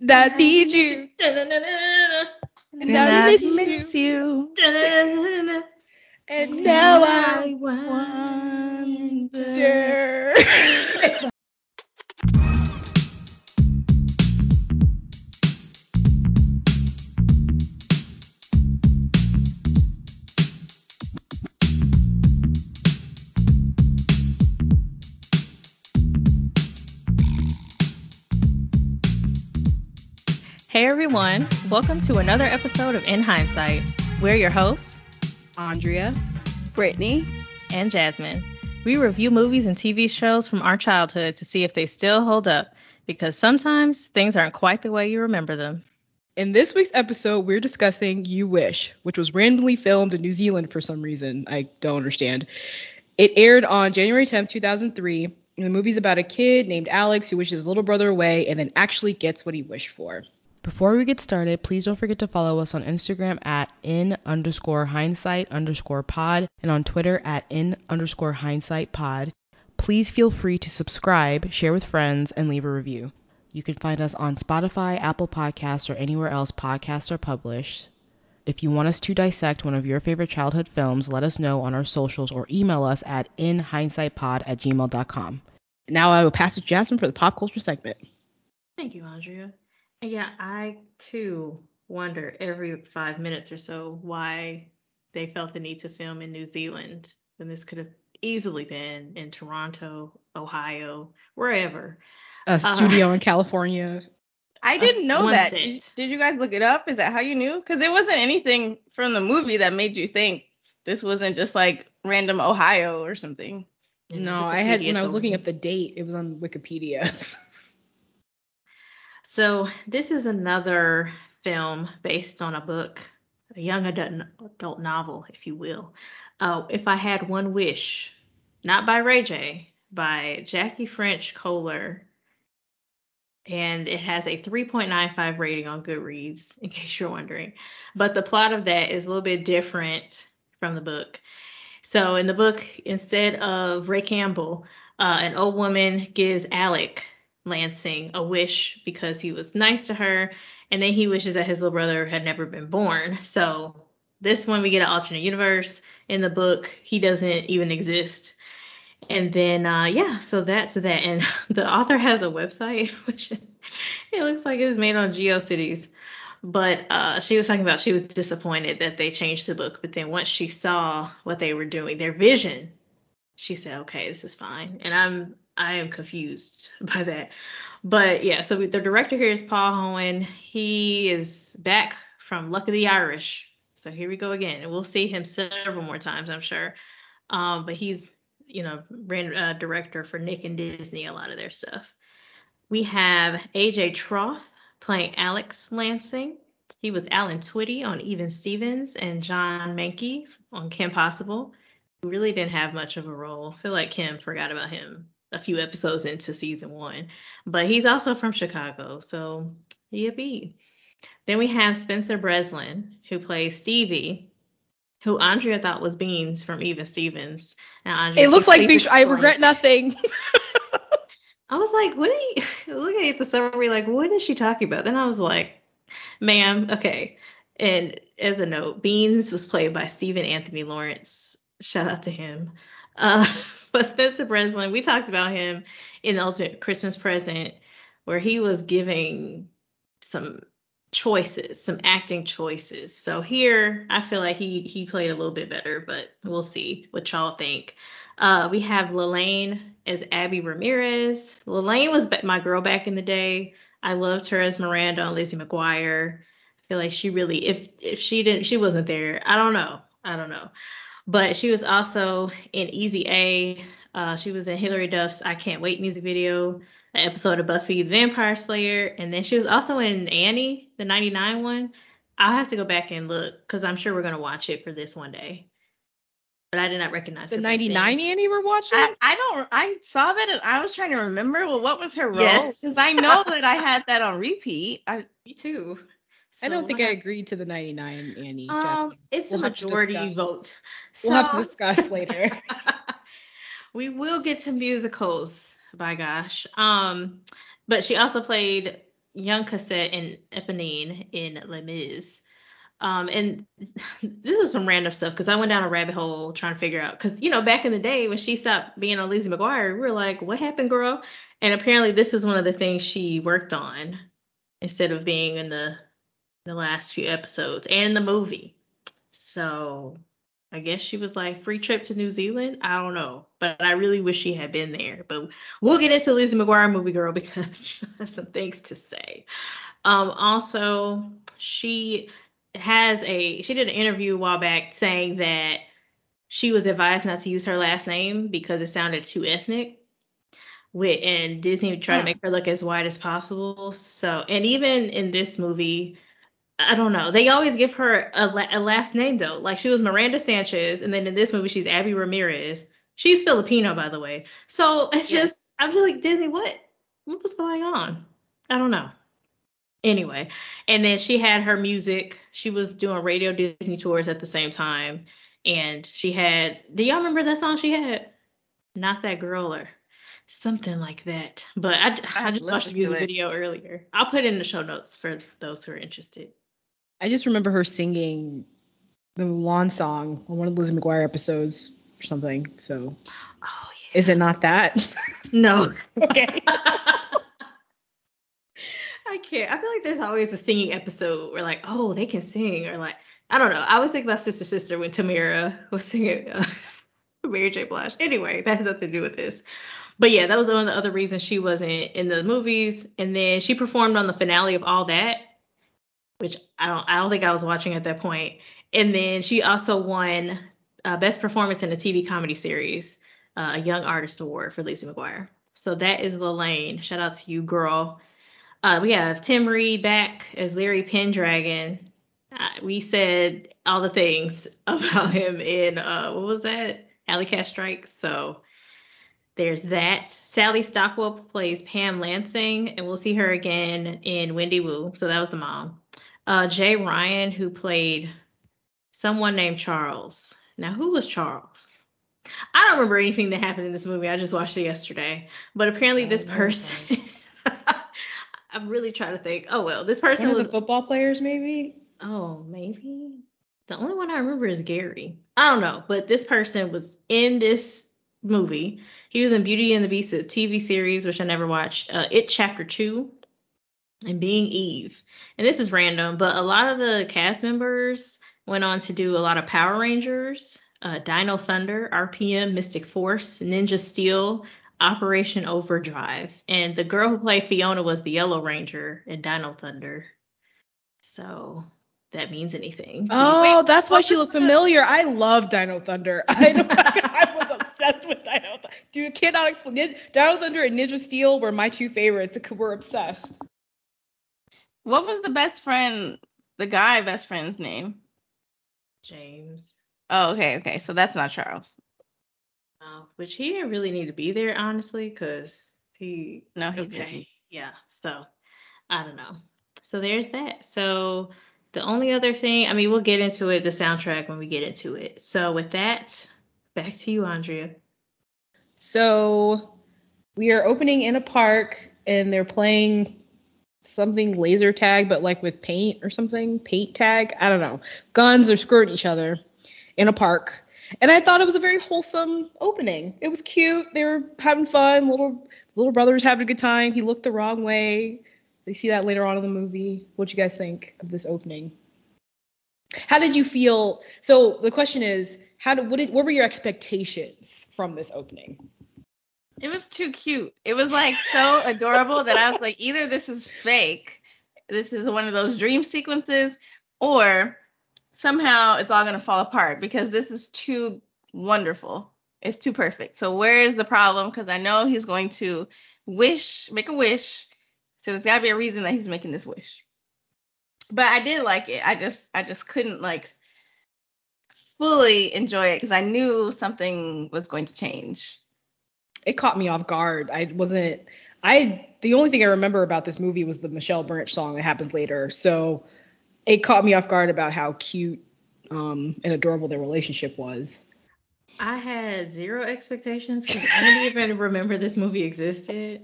That need you. And I miss you. And now I wonder. Hey everyone, welcome to another episode of In Hindsight. We're your hosts Andrea. Brittany. and Jasmine. We review movies and TV shows from our childhood to see if they still hold up because sometimes things aren't quite the way you remember them. In this week's episode, we're discussing You Wish, which was randomly filmed in New Zealand for some reason. I don't understand. It aired on January 10th, 2003. And the movie's about a kid named Alex who wishes his little brother away and then actually gets what he wished for. Before we get started, please don't forget to follow us on Instagram at in underscore hindsight underscore pod and on Twitter at in underscore hindsight pod. Please feel free to subscribe, share with friends, and leave a review. You can find us on Spotify, Apple Podcasts, or anywhere else podcasts are published. If you want us to dissect one of your favorite childhood films, let us know on our socials or email us at inhindsightpod at gmail.com. Now I will pass it to Jasmine for the pop culture segment. Thank you, Andrea. And yeah, I too wonder every five minutes or so why they felt the need to film in New Zealand when this could have easily been in Toronto, Ohio, wherever. A Uh, studio in California. I didn't know that. set. Did, did you guys look it up? Is that how you knew? Because it wasn't anything from the movie that made you think this wasn't just like random Ohio or something. And No, I had when I was looking up the date, it was on Wikipedia. So this is another film based on a book, a young adult, adult novel, if you will. Uh, if I had one wish, not by Ray J, by Jackie French Koller, and it has a 3.95 rating on Goodreads, in case you're wondering. But the plot of that is a little bit different from the book. So in the book, instead of Ray Campbell, uh, an old woman gives Alec Lansing a wish because he was nice to her, and then he wishes that his little brother had never been born. So this one we get an alternate universe. In the book, he doesn't even exist. And then uh yeah, so that's that. And the author has a website, which it looks like it's made on GeoCities. But uh, she was talking about she was disappointed that they changed the book, but then once she saw what they were doing, their vision, she said, "Okay, this is fine." And I'm I am confused by that. But yeah, so the director here is Paul Hoen. He is back from Luck of the Irish. So here we go again, and we'll see him several more times, I'm sure. Um, but he's you know ran uh, director for Nick and Disney, a lot of their stuff. We have AJ Trauth playing Alex Lansing. He was Alan Twitty on Even Stevens and John Mankey on Kim Possible. He really didn't have much of a role. I feel like Kim forgot about him a few episodes into season one. But he's also from Chicago, so yippee. Then we have Spencer Breslin, who plays Stevie, who Andrea thought was Beans from Even Stevens. Now, Andrea, it looks like Beach. I regret nothing. I was like, what are you looking at the summary? Like, what is she talking about? Then I was like, ma'am, okay. And as a note, Beans was played by Stephen Anthony Lawrence. Shout out to him. Uh, but Spencer Breslin, we talked about him in the Ultimate Christmas Present, where he was giving some choices, some acting choices. So here, I feel like he he played a little bit better, but we'll see what y'all think. Uh, we have Lalaine as Abby Ramirez. Lalaine was my girl back in the day. I loved her as Miranda on Lizzie McGuire. I feel like she really, if if she didn't, she wasn't there. I don't know. I don't know. But she was also in Easy A. Uh, she was in Hilary Duff's I Can't Wait music video, an episode of Buffy the Vampire Slayer, and then she was also in Annie, the '99 one. I'll have to go back and look because I'm sure we're gonna watch it for this one day. But I did not recognize the her back then. 99 Annie we're watching. I, I don't. I saw that and I was trying to remember. Well, what was her role? Yes. Because I know that I had that on repeat. I, Me too. I don't think we'll I agreed to the 99 Annie. Um, Jasmine. it's We'll a majority discuss. Vote. We'll have to discuss later. we will get to musicals, by gosh. Um, but she also played young Cosette and Eponine in Les Mis. Um, and this is some random stuff because I went down a rabbit hole trying to figure out because you know back in the day when she stopped being on Lizzie McGuire, we were like, "What happened, girl?" And apparently, this is one of the things she worked on instead of being in the the last few episodes and the movie. So I guess she was like free trip to New Zealand. I don't know, but I really wish she had been there. But we'll get into Lizzie McGuire movie girl because I have some things to say. Um, also, she has a she did an interview a while back saying that she was advised not to use her last name because it sounded too ethnic. With and Disney tried to make her look as white as possible. So and even in this movie, I don't know. They always give her a, a, last name though. Like she was Miranda Sanchez, and then in this movie she's Abby Ramirez. She's Filipino, by the way. So it's yes. just I'm just like Disney, what what was going on? I don't know. Anyway, and then she had her music. She was doing radio Disney tours at the same time, and she had. Do y'all remember that song she had? Not that girl or something like that. But I, I, I just watched the music video earlier. I'll put it in the show notes for those who are interested. I just remember her singing the Mulan song on one of the Lizzie McGuire episodes or something. So, oh, yeah. is it not that? No. okay. I can't. I feel like there's always a singing episode where like, oh, they can sing, or like, I don't know. I always think about Sister Sister when Tamera was singing uh, Mary J. Blige. Anyway, that has nothing to do with this. But yeah, that was one of the other reasons she wasn't in the movies. And then she performed on the finale of All That, which I don't I don't think I was watching at that point. And then she also won uh, Best Performance in a TV Comedy Series, uh, a Young Artist Award for Lizzie McGuire. So that is Lalaine. Shout out to you, girl. Uh, we have Tim Reid back as Larry Pendragon. Uh, we said all the things about him in uh, what was that? Alley Cat Strike. So there's that. Sally Stockwell plays Pam Lansing, and we'll see her again in Wendy Wu. So that was the mom. Uh, Jay Ryan, who played someone named Charles. Now, who was Charles? I don't remember anything that happened in this movie. I just watched it yesterday. But apparently, this person. I'm really trying to think. Oh well, this person one was the football players, maybe. Oh, maybe. The only one I remember is Gary. I don't know, but this person was in this movie. He was in Beauty and the Beast, a TV series, which I never watched. Uh, it Chapter Two, and Being Eve. And this is random, but a lot of the cast members went on to do a lot of Power Rangers, uh, Dino Thunder, RPM, Mystic Force, Ninja Steel, Operation Overdrive. And the girl who played Fiona was the Yellow Ranger in Dino Thunder. So that means anything. Oh, Wait, that's why she looked familiar. I love Dino Thunder. I, I was obsessed with Dino Thunder. Dude, cannot explain. Dino Thunder and Ninja Steel were my two favorites. We're obsessed. What was the best friend, the guy best friend's name? James. Oh, okay, okay. So that's not Charles. Oh, which he didn't really need to be there, honestly, because he. No, he okay. didn't. Yeah. So I don't know. So there's that. So the only other thing, I mean, we'll get into it, the soundtrack when we get into it. So with that, back to you, Andrea. So we are opening in a park and they're playing something laser tag, but like with paint or something, paint tag. I don't know. Guns are skirting each other in a park. And I thought it was a very wholesome opening. It was cute. They were having fun. Little little brother's having a good time. He looked the wrong way. You see that later on in the movie. What you guys think of this opening? How did you feel? So the question is, how did what, did, what were your expectations from this opening? It was too cute. It was like so adorable that I was like, either this is fake, this is one of those dream sequences, or somehow it's all to fall apart because this is too wonderful. It's too perfect. So where is the problem? Because I know he's going to wish, make a wish. So there's got to be a reason that he's making this wish. But I did like it. I just, I just couldn't like fully enjoy it because I knew something was going to change. It caught me off guard. I wasn't. I the only thing I remember about this movie was the Michelle Branch song that happens later. So it caught me off guard about how cute um, and adorable their relationship was. I had zero expectations because I didn't even remember this movie existed.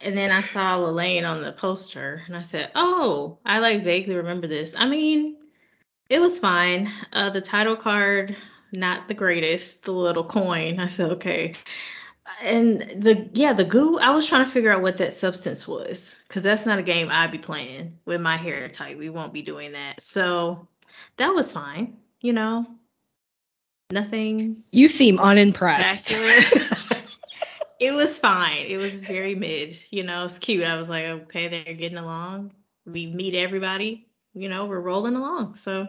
And then I saw Lalaine on the poster, and I said, "Oh, I like vaguely remember this." I mean, it was fine. Uh, the title card, not the greatest. The little coin. I said, "Okay." And the yeah, the goo. I was trying to figure out what that substance was, because that's not a game I'd be playing with my hair tight. We won't be doing that. So that was fine. You know, nothing You seem unimpressed. it was fine. It was very mid. You know, it's cute. I was like, okay, they're getting along. We meet everybody. You know, we're rolling along. So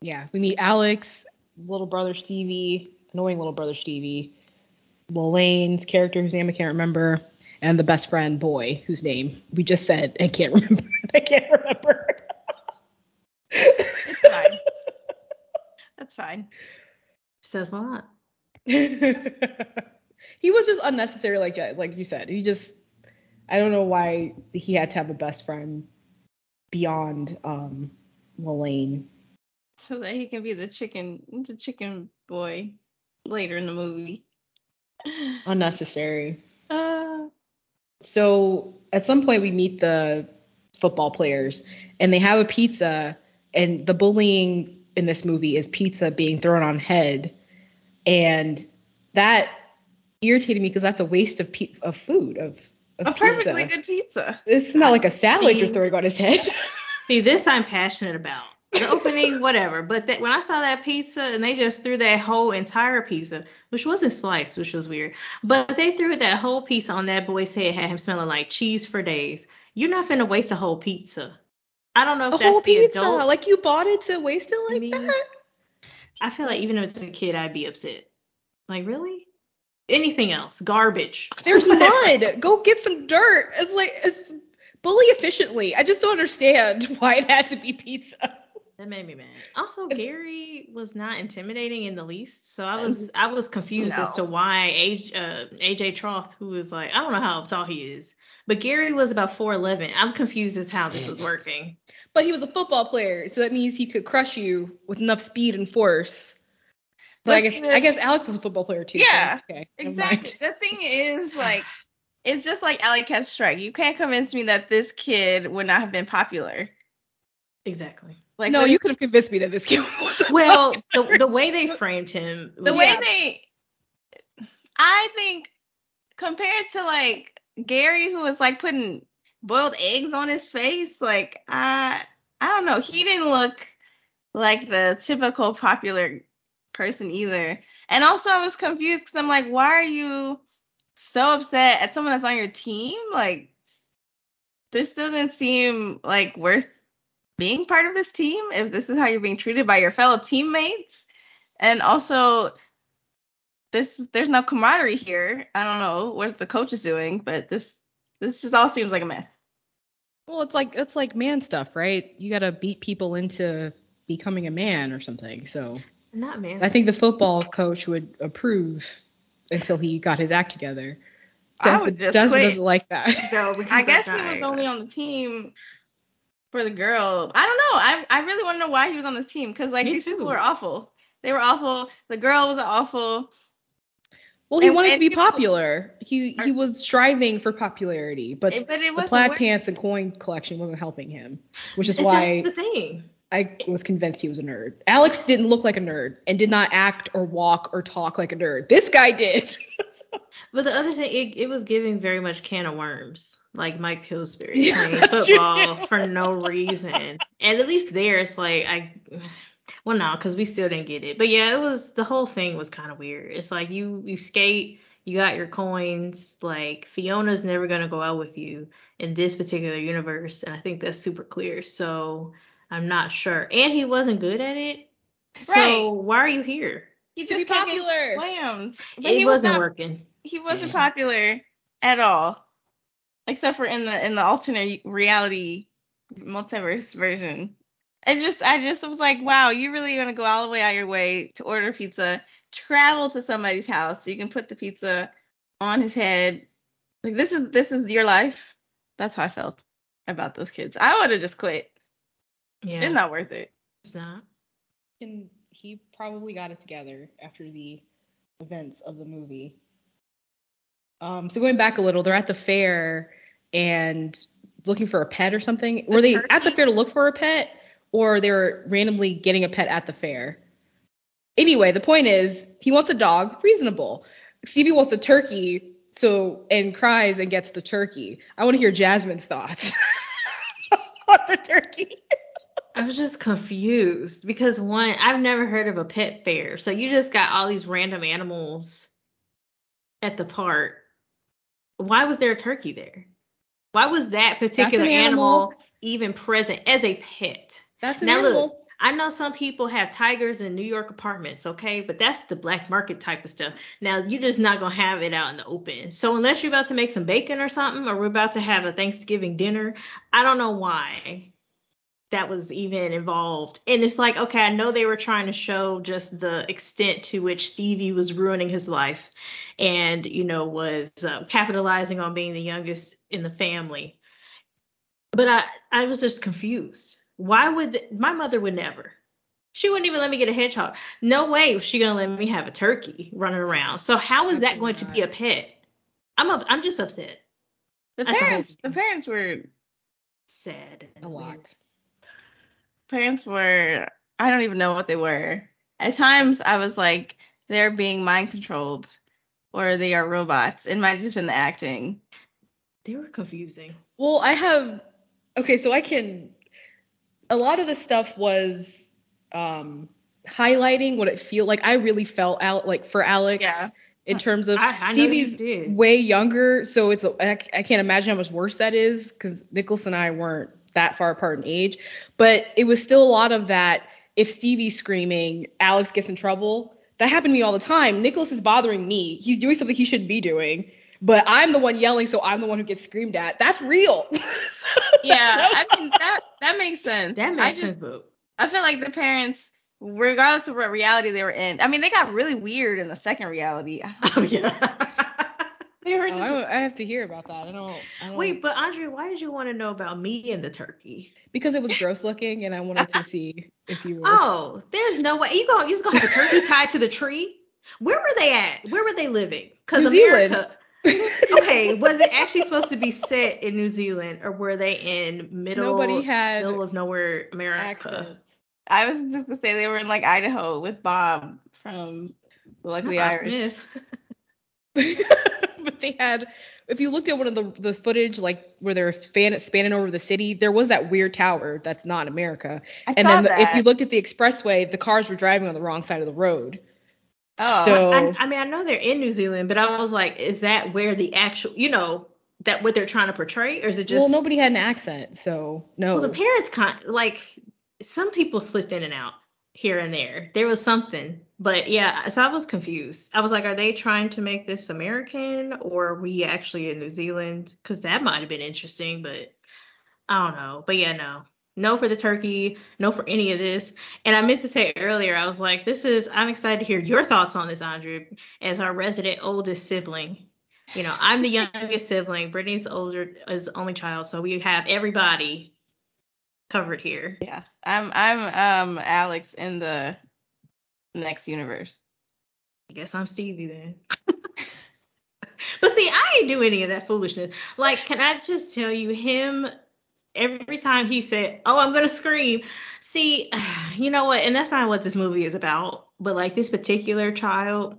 yeah, we meet Alex, little brother Stevie, annoying little brother Stevie, Lalaine's character whose name I can't remember, and the best friend boy whose name we just said and can't remember. I can't remember. It's fine. That's fine. says a lot. he was just unnecessary, like like you said. He just I don't know why he had to have a best friend beyond um Lalaine. So that he can be the chicken the chicken boy later in the movie. Unnecessary. Uh, So at some point we meet the football players and they have a pizza and the bullying in this movie is pizza being thrown on head and that irritated me because that's a waste of pe- of food of, of a perfectly pizza. good pizza. This is not like a salad you're throwing on his head. See, this I'm passionate about. The opening, whatever. But that, when I saw that pizza and they just threw that whole entire pizza, which wasn't sliced, which was weird, but they threw that whole pizza on that boy's head, had him smelling like cheese for days. You're not finna waste a whole pizza. I don't know if a that's whole the pizza, adults. like you bought it to waste it like Me. that. I feel like even if it's a kid, I'd be upset. Like, really? Anything else? Garbage. There's mud. Go get some dirt. It's like it's bully efficiently. I just don't understand why it had to be pizza. That made me mad. Also, Gary was not intimidating in the least, so I was I was confused as to why AJ, uh, AJ Trauth, who is like I don't know how tall he is, but Gary was about four eleven. I'm confused as how this was working. But he was a football player, so that means he could crush you with enough speed and force. But I guess I guess Alex was a football player too. so- Yeah, okay. Exactly. The thing is, like, it's just like Alley Cat Strike. You can't convince me that this kid would not have been popular. Exactly. Like, no, the, you could have convinced me that this kid was. Well, the the way they framed him, the way they, I think, compared to like Gary, who was like putting boiled eggs on his face, like I, I don't know, he didn't look like the typical popular person either. And also, I was confused because I'm like, why are you so upset at someone that's on your team? Like, this doesn't seem like worth being part of this team if this is how you're being treated by your fellow teammates. And also, this there's no camaraderie here. I don't know what the coach is doing, but this this just all seems like a mess. Well, it's like it's like man stuff, right? You got to beat people into becoming a man or something. So not man. I think the football coach would approve until he got his act together. I would just Desmond quit. doesn't like that. No, I guess he was only on the team for the girl. I don't know. I I really want to know why he was on this team because like Me these people too. were awful. They were awful. The girl was awful. Well, he And- wanted to be popular. He he was striving for popularity, but It- but it the plaid working. pants and coin collection wasn't helping him, which is why that's the thing. I was convinced he was a nerd. Alex didn't look like a nerd and did not act or walk or talk like a nerd. This guy did. But the other thing, it, it was giving very much can of worms, like Mike Pillsbury Yeah, playing that's true, football for no reason. And at least there, it's like I, well, no, because we still didn't get it. But yeah, it was the whole thing was kind of weird. It's like you you skate, you got your coins. Like Fiona's never gonna go out with you in this particular universe, and I think that's super clear. So I'm not sure. And he wasn't good at it. So why are you here? He just be kept getting popular. slammed. But it he was wasn't not working. he wasn't popular at all, except for in the in the alternate reality multiverse version. I just I just was like, wow, you really gonna go all the way out your way to order pizza, travel to somebody's house so you can put the pizza on his head. Like this is this is your life. That's how I felt about those kids. I would have just quit. Yeah, It's not worth it. it's not. and he probably got it together after the events of the movie. Um, so going back a little, they're at the fair and looking for a pet or something. Were they at the fair to look for a pet, or they were randomly getting a pet at the fair? Anyway, the point is he wants a dog, reasonable. Stevie wants a turkey, so and cries and gets the turkey. I want to hear Jasmine's thoughts on the turkey. I was just confused because one, I've never heard of a pet fair. So you just got all these random animals at the park. Why was there a turkey there? Why was that particular an animal. animal. even present as a pet? That's an Now animal. look, I know some people have tigers in New York apartments, okay, but that's the black market type of stuff. Now you're just not gonna have it out in the open. So unless you're about to make some bacon or something, or we're about to have a Thanksgiving dinner, I don't know why that was even involved. And it's like, okay, I know they were trying to show just the extent to which Stevie was ruining his life, and you know was uh, capitalizing on being the youngest in the family. But I, I was just confused. Why would th- my mother would never? She wouldn't even let me get a hedgehog. No way was she gonna let me have a turkey running around. So how is that going to be a pet? I'm up, I'm just upset. The the parents, the parents were Sad. A weird. lot. parents were I don't even know what they were. At times I was like they're being mind controlled or they are robots. It might have just been the acting. They were confusing. Well, I have okay, so I can a lot of the stuff was um highlighting what it feel like I really felt out like for Alex Yeah. in terms of I- I you Stevie's way younger, so it's I, I can't imagine how much worse that is because Nicholas and I weren't that far apart in age, but it was still a lot of that. If Stevie's screaming, Alex gets in trouble. That happened to me all the time. Nicholas is bothering me. He's doing something he shouldn't be doing, but I'm the one yelling, so I'm the one who gets screamed at. That's real. Yeah, I mean that that makes sense. That I makes just sense, but I feel like the parents, regardless of what reality they were in, I mean they got really weird in the second reality. oh yeah. They were Oh, I, I have to hear about that. I don't. I don't Wait, but Andre, why did you want to know about me and the turkey? because it was gross looking, and I wanted to see if you were. Oh, there's no way you going you just gonna have a turkey tied to the tree? Where were they at? Where were they living? Because New Zealand. America. okay, was it actually supposed to be set in New Zealand, or were they in middle Nobody had middle of nowhere America? accents. I was just gonna say they were in like Idaho with Bob from The Luckily Bob Irish. Smith. but they had. If you looked at one of the the footage, like where they're span, spanning over the city, there was that weird tower that's not America. I and saw then the, that. if you looked at the expressway, the cars were driving on the wrong side of the road. Oh, so- I, I mean, I know they're in New Zealand, but I was like, is that where the actual, you know, that what they're trying to portray, or is it just? well, nobody had an accent, so no. Well, the parents kind like some people slipped in and out here and there. There was something, but yeah. So I was confused. I was like, are they trying to make this American, or are we actually in New Zealand? Because that might have been interesting, but I don't know. But yeah, no, no for the turkey, no for any of this. And I meant to say earlier, I was like, this is. I'm excited to hear your thoughts on this, Andrew, as our resident oldest sibling. You know, I'm the youngest sibling. Brittany's older is the only child, so we have everybody covered here. yeah. I'm I'm um Alex in the next universe. I guess I'm Stevie then. but see, I ain't do any of that foolishness. Like, can I just tell you, him every time he said, "Oh, I'm gonna scream," see, you know what? And that's not what this movie is about. But like this particular child,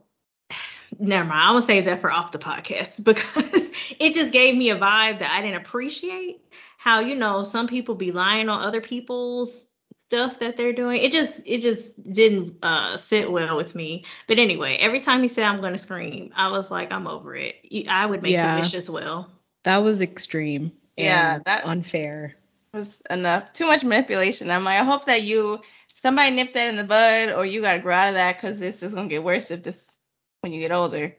never mind. I'm gonna save that for off the podcast because it just gave me a vibe that I didn't appreciate. How you know some people be lying on other people's stuff that they're doing. It just it just didn't uh sit well with me. But anyway, every time he said I'm gonna scream, I was like, I'm over it. I would make Yeah. the wish as well. that was extreme. Yeah, that- unfair. was enough. Too much manipulation. I'm like, I hope that you somebody nipped that in the bud, or you got to grow out of that because this is gonna get worse if this when you get older.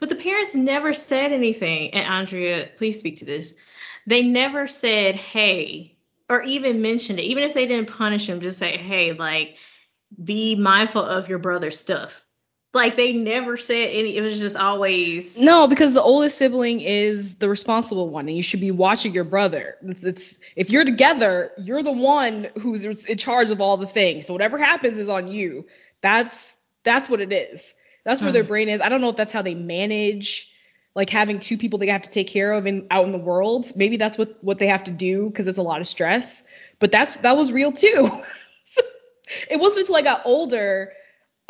But the parents never said anything. And Andrea, please speak to this. They never said, hey, or even mentioned it. Even if they didn't punish him, just say, hey, like, be mindful of your brother's stuff. Like they never said any. It was just always No, because the oldest sibling is the responsible one, and you should be watching your brother. It's, it's if you're together, you're the one who's in charge of all the things. So whatever happens is on you. That's that's what it is. That's where their Hmm. brain is. I don't know if that's how they manage like having two people they have to take care of in out in the world. Maybe that's what what they have to do because it's a lot of stress. But that's that was real too. it wasn't until I got older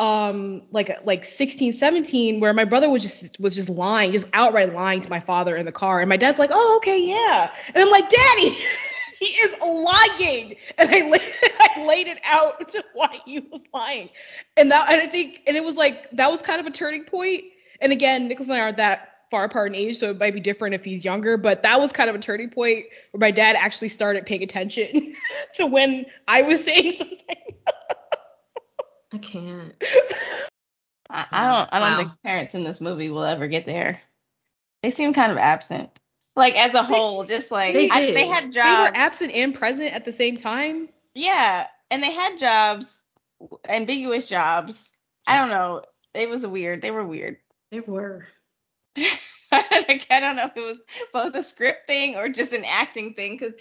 um like like 16 17 where my brother was just was just lying just outright lying to my father in the car. And my dad's like oh okay yeah. And i'm like daddy he is lying. And i, la- I laid it out to why he was lying. And that and i think and it was like that was kind of a turning point. And again nicholas and i aren't that far apart in age so it might be different if he's younger but that was kind of a turning point where my dad actually started paying attention to when i was saying something I can't. I, I don't I don't Wow. think parents in this movie will ever get there. They seem kind of absent. Like as a whole, just like They I- they had jobs. they were absent and present at the same time yeah, and they had jobs, ambiguous jobs. I don't know. It was weird. They were weird. They were. Like, I don't know if it was both a script thing or just an acting thing. Cause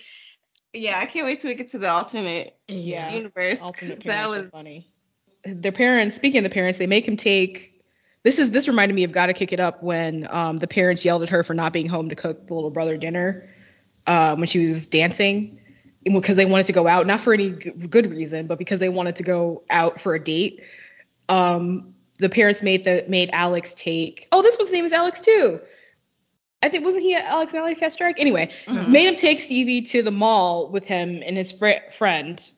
yeah, I can't wait till we get to the alternate Yeah. universe. alternate that was funny. Their parents, speaking of the parents, they make him take. This is this reminded me of Gotta Kick It Up when um, the parents yelled at her for not being home to cook the little brother dinner um, when she was dancing because they wanted to go out, not for any good reason, but because they wanted to go out for a date. Um, the parents made the made Alex take. Oh, this one's name is Alex too. I think wasn't he Alex and Alex Strike? Anyway, Mhm. made him take Stevie to the mall with him and his fr- friend,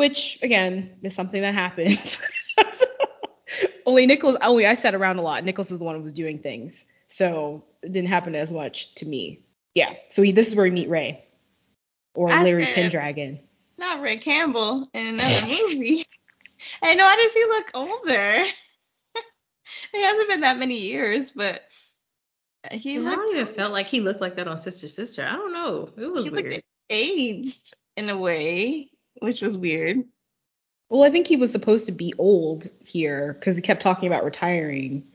which again is something that happens. only Nicholas, only oh, I sat around a lot. Nicholas is the one who was doing things, so it didn't happen as much to me. Yeah, so he, this is where we meet Ray or I Larry said- Pendragon. not Ray Campbell in another movie. I know. Why does he look older? it hasn't been that many years, but he And I looked don't even felt like he looked like that on Sister Sister. I don't know. It was he weird. looked aged in a way, which was weird. Well, I think he was supposed to be old here because he kept talking about retiring,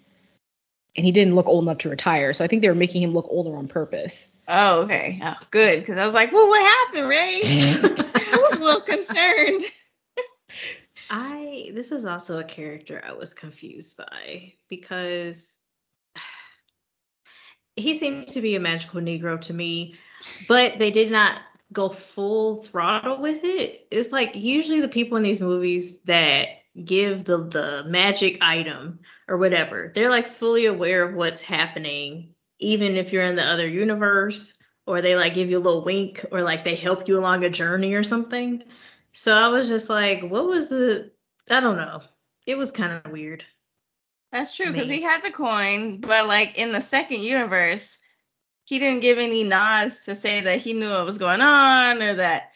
and he didn't look old enough to retire. So I think they were making him look older on purpose. Oh, okay. Oh, good. Because I was like, well, what happened, Ray? I was a little concerned. I this is also a character I was confused by because he seemed to be a magical Negro to me, but they did not go full throttle with it. It's like usually the people in these movies that give the the magic item or whatever, they're like fully aware of what's happening, even if you're in the other universe, or they like give you a little wink, or like they help you along a journey or something. So I was just like, what was the I don't know. It was kind of weird. That's true because he had the coin, but like in the second universe, he didn't give any nods to say that he knew what was going on or that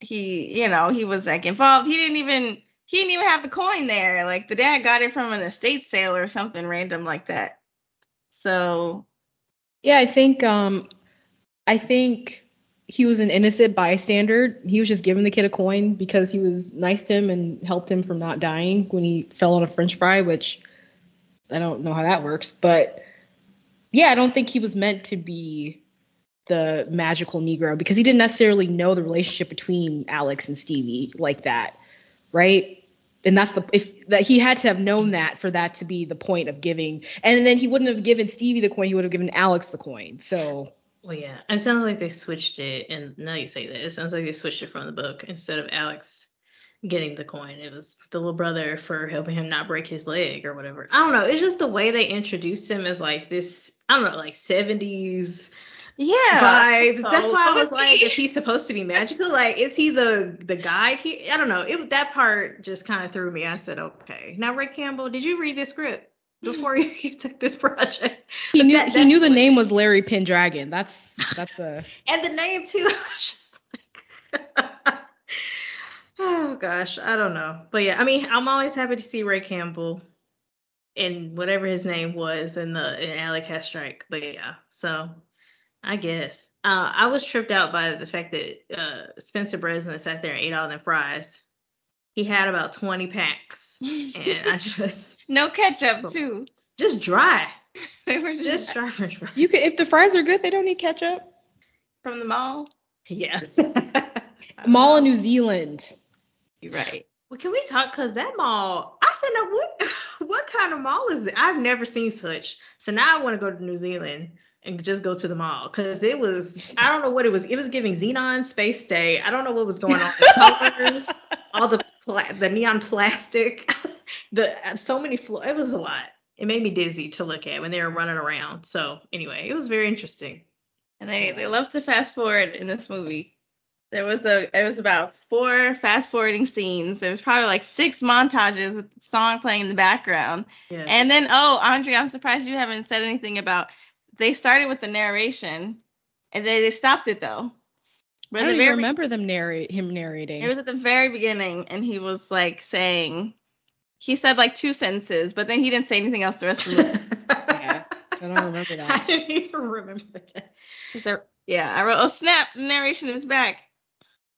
he, you know, he was like involved. He didn't even he didn't even have the coin there. Like the dad got it from an estate sale or something random like that. So Yeah, I think um I think he was an innocent bystander. He was just giving the kid a coin because he was nice to him and helped him from not dying when he fell on a french fry, which I don't know how that works, but yeah, I don't think he was meant to be the magical negro because he didn't necessarily know the relationship between Alex and Stevie like that, right? And that's the if that he had to have known that for that to be the point of giving. And then he wouldn't have given Stevie the coin, he would have given Alex the coin. So Well, yeah, it sounded like they switched it, and now you say that it sounds like they switched it from the book instead of Alex getting the coin. It was the little brother for helping him not break his leg or whatever. I don't know. It's just the way they introduced him as like this. I don't know, like seventies yeah, vibes. so That's why I was was like, if he's supposed to be magical, like is he the the guide here? I don't know. It that part just kind of threw me. I said, okay. Now, Rick Campbell, did you read the script before you, you took this project? he But knew that- he knew the name was Larry Pendragon. That's that's a and the name too. I was just like, oh gosh, I don't know, but yeah, I mean, I'm always happy to see Ray Campbell in whatever his name was in the in Alley Cat Strike. But yeah, so I guess uh, I was tripped out by the fact that uh, Spencer Breslin sat there and ate all the fries. He had about 20 packs, and I just no ketchup So- too. just dry, They were just just dry French fries. you could if the fries are good, they don't need ketchup. from the mall. yeah. Mall in New Zealand. You're right. Well, can we talk? Cause that mall, I said, now what what kind of mall is it? I've never seen such. So now I want to go to New Zealand and just go to the mall because it was I don't know what it was. It was giving Zenon Space Day. I don't know what was going on. The colors, all the pla- the neon plastic, the so many flo- It was a lot. It made me dizzy to look at when they were running around. So anyway, it was very interesting. And they they love to fast forward in this movie. There was a it was about four fast forwarding scenes. There was probably like six montages with the song playing in the background. Yeah. And then oh, Andre, I'm surprised you haven't said anything about they started with the narration and then they stopped it though. I But at don't very remember them narrate him narrating. it was at the very beginning and he was like saying he said like two sentences, but then he didn't say anything else the rest of the movie. Yeah, I don't remember that. I didn't even remember that. So, yeah, I wrote, oh snap, the narration is back.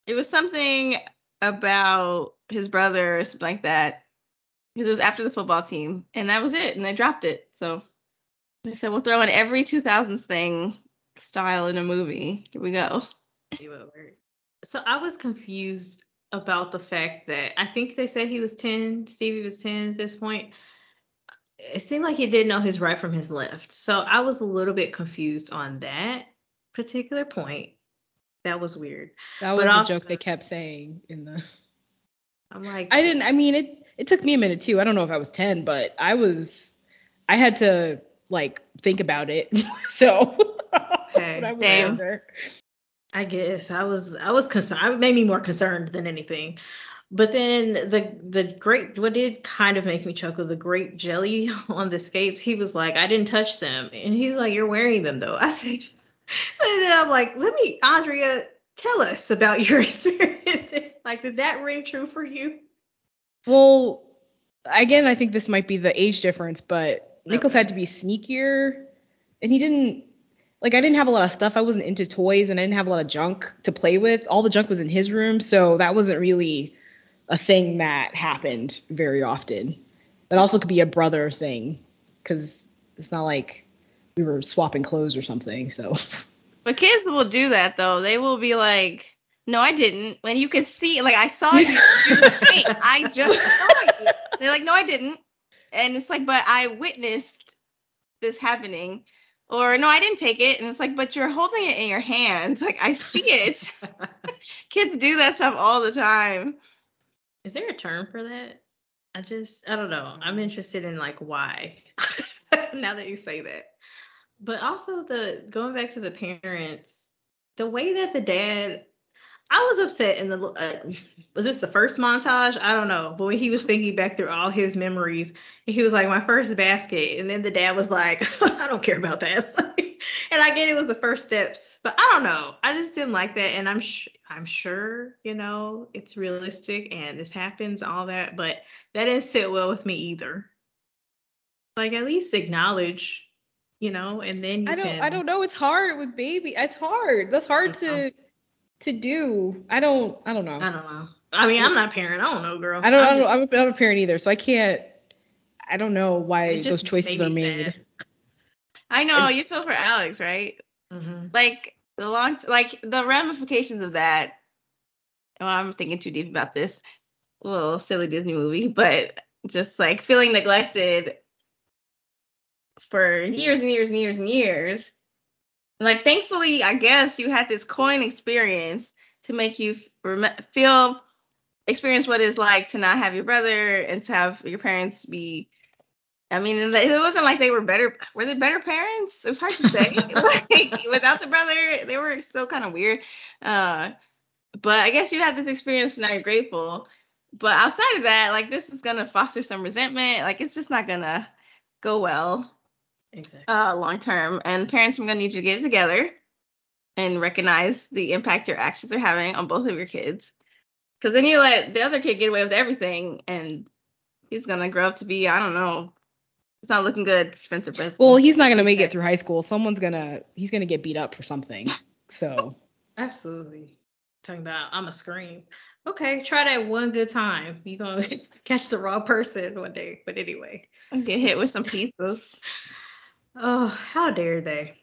It was something about his brother or something like that. Because it was after the football team, and that was it, and they dropped it. So they said we'll throw in every 2000s thing style in a movie. Here we go. So I was confused about the fact that I think they said he was 10, Stevie was 10 at this point. It seemed like he didn't know his right from his left. So I was a little bit confused on that particular point. That was weird. That was But the also- joke they kept saying in the. I'm like, I didn't. I mean, it. It took me a minute too. I don't know if I was ten, but I was. I had to like think about it. so. Okay, I damn. I guess I was I was concerned. It made me more concerned than anything. But then the the great what did kind of make me chuckle the great jelly on the skates. He was like, I didn't touch them, and he's like, You're wearing them though. I said, and then I'm like, Let me, Andrea, tell us about your experiences. Like, did that ring true for you? Well, again, I think this might be the age difference, but Nicholas Okay. had to be sneakier, and he didn't. Like, I didn't have a lot of stuff. I wasn't into toys, and I didn't have a lot of junk to play with. All the junk was in his room, so that wasn't really a thing that happened very often. That also could be a brother thing, because it's not like we were swapping clothes or something. So But kids will do that though. They will be like, "No, I didn't." When you can see, like, I saw you. you I just saw you. They're like, "No, I didn't," and it's like, "But I witnessed this happening," or "No, I didn't take it," and it's like, "But you're holding it in your hands. Like, I see it." kids do that stuff all the time. Is there a term for that? I just I don't know. I'm interested in like why. now that you say that. But also the going back to the parents, the way that the dad I was upset in the uh, was this the first montage? I don't know. But when he was thinking back through all his memories, he was like my first basket and then the dad was like I don't care about that. and I get it was the first steps, but I don't know. I just didn't like that and I'm sh- I'm sure, you know, it's realistic and this happens all that, but that didn't sit well with me either. Like at least acknowledge, you know, and then you I don't. can I don't know. It's hard with baby. It's hard. That's hard to to do. I don't. I don't know. I don't know. I mean, I'm not a parent. I don't know, girl. I don't. I I'm don't just- I'm, a, I'm a parent either, so I can't. I don't know why those choices are made. sad. I know you feel for Alex, right? Mhm. like the long like the ramifications of that oh i'm thinking too deep about this little silly disney movie but just like feeling neglected for years and years and years and years like thankfully i guess you had this coin experience to make you rem- feel experience what it's like to not have your brother and to have your parents be I mean, it it wasn't like they were better. Were they better parents? It was hard to say. like without the brother, they were still kind of weird. Uh, but I guess you had this experience, and now you're grateful. But outside of that, like this is gonna foster some resentment. Like it's just not gonna go well Exactly. uh, long term. And parents are gonna need you to get it together and recognize the impact your actions are having on both of your kids. Because then you let the other kid get away with everything, and he's gonna grow up to be I don't know. It's not looking good, Spencer Preston. Well, he's not gonna make it through high school. Someone's gonna. He's gonna get beat up for something. So Absolutely. Talking about I'm a scream. Okay, try that one good time. You're gonna catch the wrong person one day. But anyway. get hit with some pizzas. Oh, how dare they?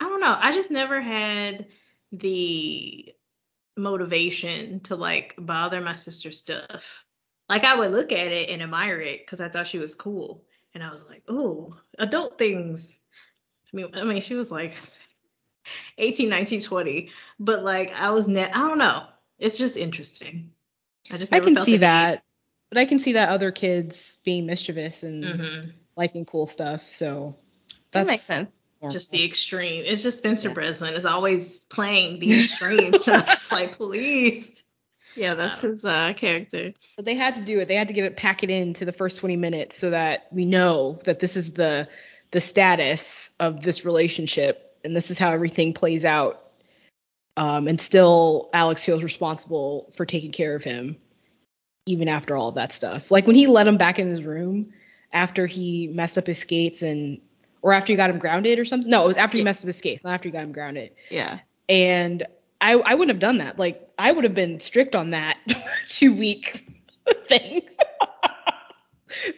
I don't know. I just never had the motivation to like bother my sister's stuff. Like I would look at it and admire it because I thought she was cool, and I was like, "Oh, adult things." I mean, I mean, she was like 18, 19, 20, but like I was net. I don't know. It's just interesting. I just I can see that, but I can see that other kids being mischievous and Mhm. liking cool stuff. So That makes sense. normal. Just the extreme. It's just Spencer Yeah. Breslin is always playing the extremes. so I'm just like, please. Yeah, that's his uh, character. But they had to do it. They had to get it pack it into the first 20 minutes so that we know that this is the the status of this relationship and this is how everything plays out. Um, and still Alex feels responsible for taking care of him even after all of that stuff. Like when he let him back in his room after he messed up his skates and or after you got him grounded or something. No, it was after you Yeah. messed up his case, not after you got him grounded. Yeah. And I I wouldn't have done that. Like I would have been strict on that two week thing.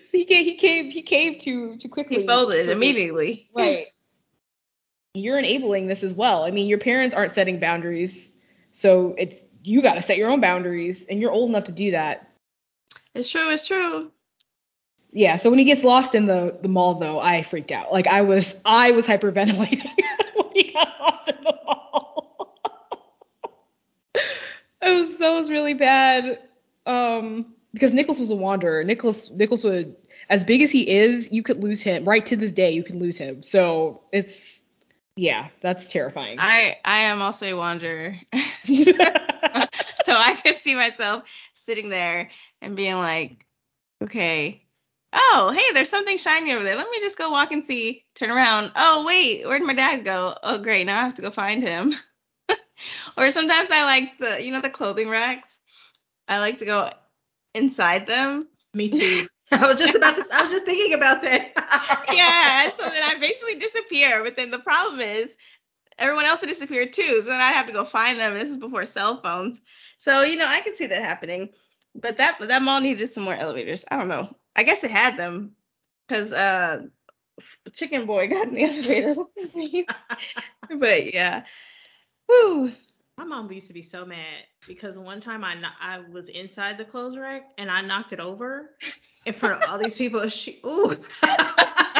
so he came he came he came too too quickly. He folded immediately. Right. You're enabling this as well. I mean, your parents aren't setting boundaries, so it's you got to set your own boundaries, and you're old enough to do that. It's true. It's true. Yeah. So when he gets lost in the the mall, though, I freaked out. Like I was I was hyperventilating when he got lost in the mall. it was that was really bad. Um, because Nicholas was a wanderer. Nicholas Nicholas would as big as he is, you could lose him. Right to this day, you can lose him. So it's yeah, that's terrifying. I I am also a wanderer, so I could see myself sitting there and being like, okay, oh hey, there's something shiny over there. Let me just go walk and see. Turn around. Oh wait, where'd my dad go? Oh great, now I have to go find him. or sometimes I like the you know the clothing racks. I like to go inside them. Me too. I was just about to. I was just thinking about that. yeah, so then I basically disappear. But then the problem is everyone else disappeared too. So then I'd have to go find them. This is before cell phones. So, you know, I could see that happening. But that that mall needed some more elevators. I don't know. I guess it had them. Because uh Chicken Boy got in the elevator. with me. but yeah. Whew. My mom used to be so mad because one time I kno- I was inside the clothes rack and I knocked it over in front of all these people. She ooh.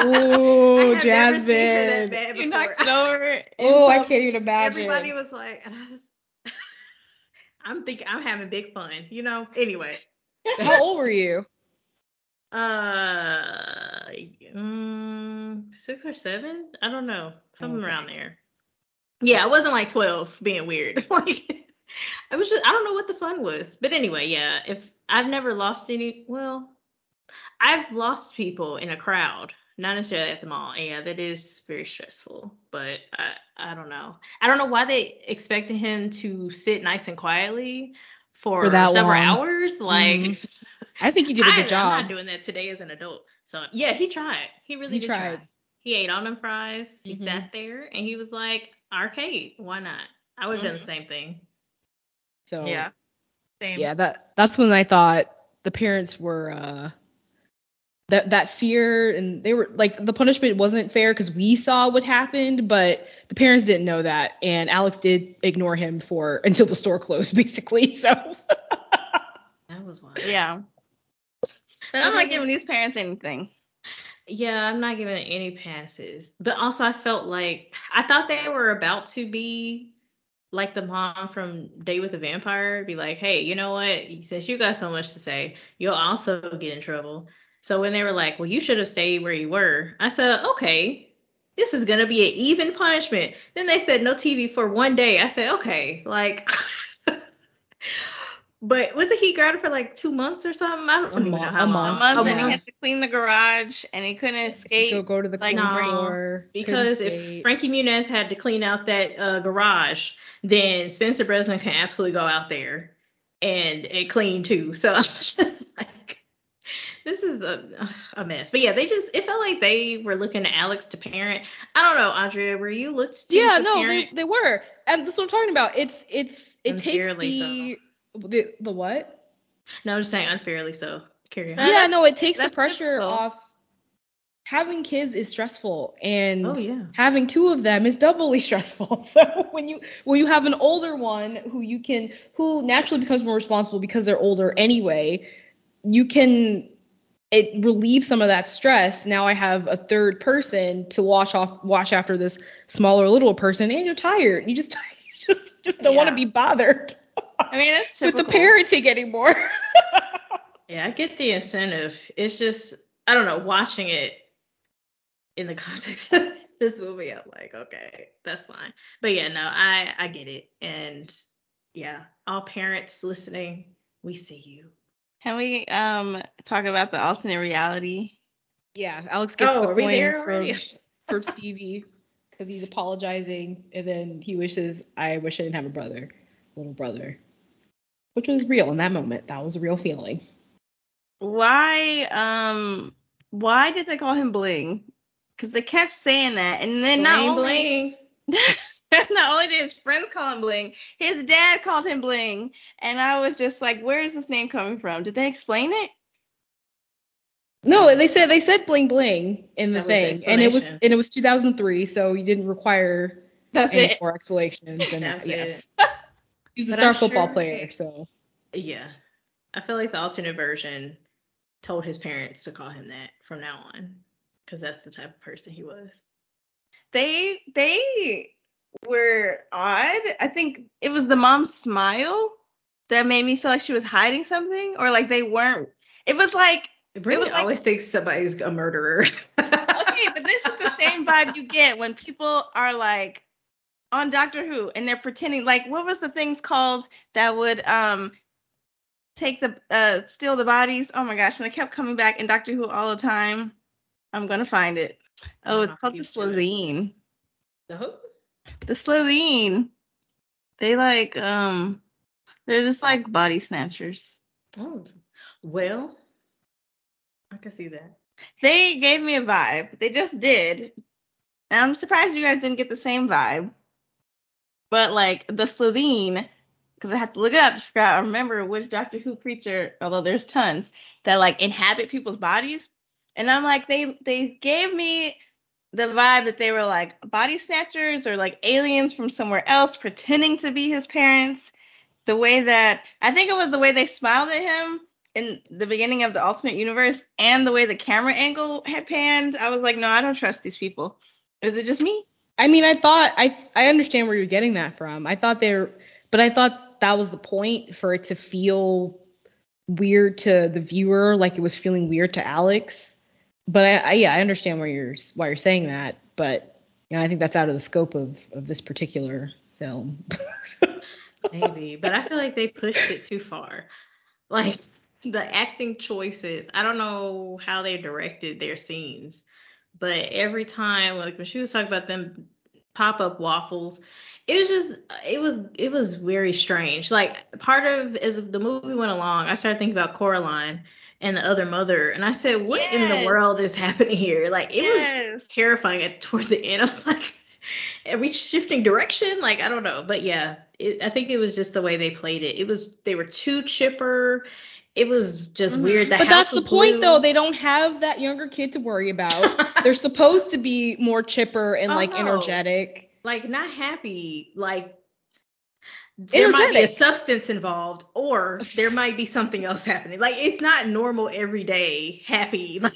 Ooh, I have never seen her Jasmine. You knocked it over. Oh, I can't even imagine. Everybody was like, and I was. I'm thinking I'm having big fun, you know. Anyway, How old were you? Uh, um, six or seven, I don't know, something Okay. around there. Yeah, I wasn't like twelve, being weird. like, I was just, I don't know what the fun was, but anyway, yeah. If I've never lost any, well, I've lost people in a crowd, not necessarily at the mall. Yeah, that is very stressful. But I, I don't know. I don't know why they expected him to sit nice and quietly for, For that several long. hours. Like, Mhm. I think you did a good job. I'm not doing that today as an adult. So yeah, he tried. He really He did tried. try. He ate all them fries. He Mhm. sat there and he was like, arcade, why not? I would have done the same thing. so Yeah. Same. yeah, that that's when I thought the parents were uh that that fear and they were like the punishment wasn't fair because we saw what happened, but the parents didn't know that, and Alex did ignore him for until the store closed, basically. So That was wild. Yeah. But I'm not giving these parents anything. Yeah, I'm not giving any passes. But also, I felt like I thought they were about to be like the mom from Date with a Vampire, be like, hey, you know what? Since you got so much to say, you'll also get in trouble. So when they were like, well, you should have stayed where you were, I said, okay, this is going to be an even punishment. Then they said no TV for one day. I said, okay, like. But wasn't he grounded for like two months or something? I don't A even know how a long. month, A month, A and he had to clean the garage, and he couldn't escape. go go to the like, no, store Because if skate. Frankie Muniz had to clean out that uh, garage, then Spencer Breslin can absolutely go out there and, and clean too. So I'm just like, this is a, a mess. But yeah, they just, it felt like they were looking to Alex to parent. I don't know, Andrea, were you looked to yeah, to no, they, parent? they were, and that's what I'm talking about. It's it's it takes Unfairly the, the the what? No, I'm just saying unfairly so. Carry on. Yeah, no, it takes the pressure difficult. off. Having kids is stressful, and Oh, yeah. having two of them is doubly stressful. So when you when you have an older one who you can who naturally becomes more responsible because they're older anyway, you can it relieves some of that stress. Now I have a third person to wash off wash after this smaller little person and you're tired. You just you just just don't want to be bothered I mean, that's with the typical. parenting anymore. Yeah, I get the incentive. It's just I don't know, watching it in the context of this movie, I'm like, okay, that's fine. But yeah, no, I I get it. And yeah, all parents listening, we see you. Can we um talk about the alternate reality? yeah, Alex gets Oh, the are we coin from from Stevie because he's apologizing and then he wishes I wish I didn't have a brother, little brother. Which was real in that moment. That was a real feeling. Why um why did they call him Bling? Because they kept saying that, and then not only bling. not only did his friends call him Bling, his dad called him Bling, and I was just like, where is this name coming from? Did they explain it? No, they said they said bling bling in the That was the thing, and it was and it was 2003, so you didn't require That's any it. more explanations than that. That's Yes, it. he was a But star I'm football sure- player, so Yeah. I feel like the alternate version told his parents to call him that from now on. Because that's the type of person he was. They they were odd. I think it was the mom's smile that made me feel like she was hiding something, or like they weren't. It was like Brittany was like- always thinks somebody's a murderer. okay, but this is the same vibe you get when people are like on Doctor Who and they're pretending like what was the things called that would um take the uh steal the bodies? Oh my gosh, and they kept coming back in Doctor Who all the time. I'm gonna find it. Oh, it's called the used to it. Slitheen. The who? The Slitheen. They like um they're just like body snatchers. Oh, well, I can see that. They gave me a vibe. They just did. And I'm surprised you guys didn't get the same vibe. But like the Slitheen, because I had to look it up to out, I remember which Doctor Who creature, although there's tons, that like inhabit people's bodies. And I'm like, they they gave me the vibe that they were like body snatchers or like aliens from somewhere else pretending to be his parents. The way that I think it was the way they smiled at him in the beginning of the alternate universe and the way the camera angle had panned, I was like, no, I don't trust these people. Is it just me? I mean, I thought I I understand where you're getting that from. I thought they're, but I thought that was the point for it to feel weird to the viewer, like it was feeling weird to Alex. But I, I yeah, I understand where you're why you're saying that. But you know, I think that's out of the scope of of this particular film. Maybe, but I feel like they pushed it too far. Like the acting choices, I don't know how they directed their scenes, but every time, like when she was talking about them pop up waffles, it was just, it was, it was very strange. Like part of as the movie went along, I started thinking about Coraline and the other mother, and I said, what in the world is happening here? Like it was terrifying at toward the end. I was like, are we shifting direction? Like I don't know, but yeah, it, I think it was just the way they played it. It was they were too chipper. It was just Mhm. weird. The but that's the point, blue. though. They don't have that younger kid to worry about. They're supposed to be more chipper and Oh, like energetic. like not happy. Like there might be a substance involved, or there might be something else happening. Like it's not normal everyday happy. Like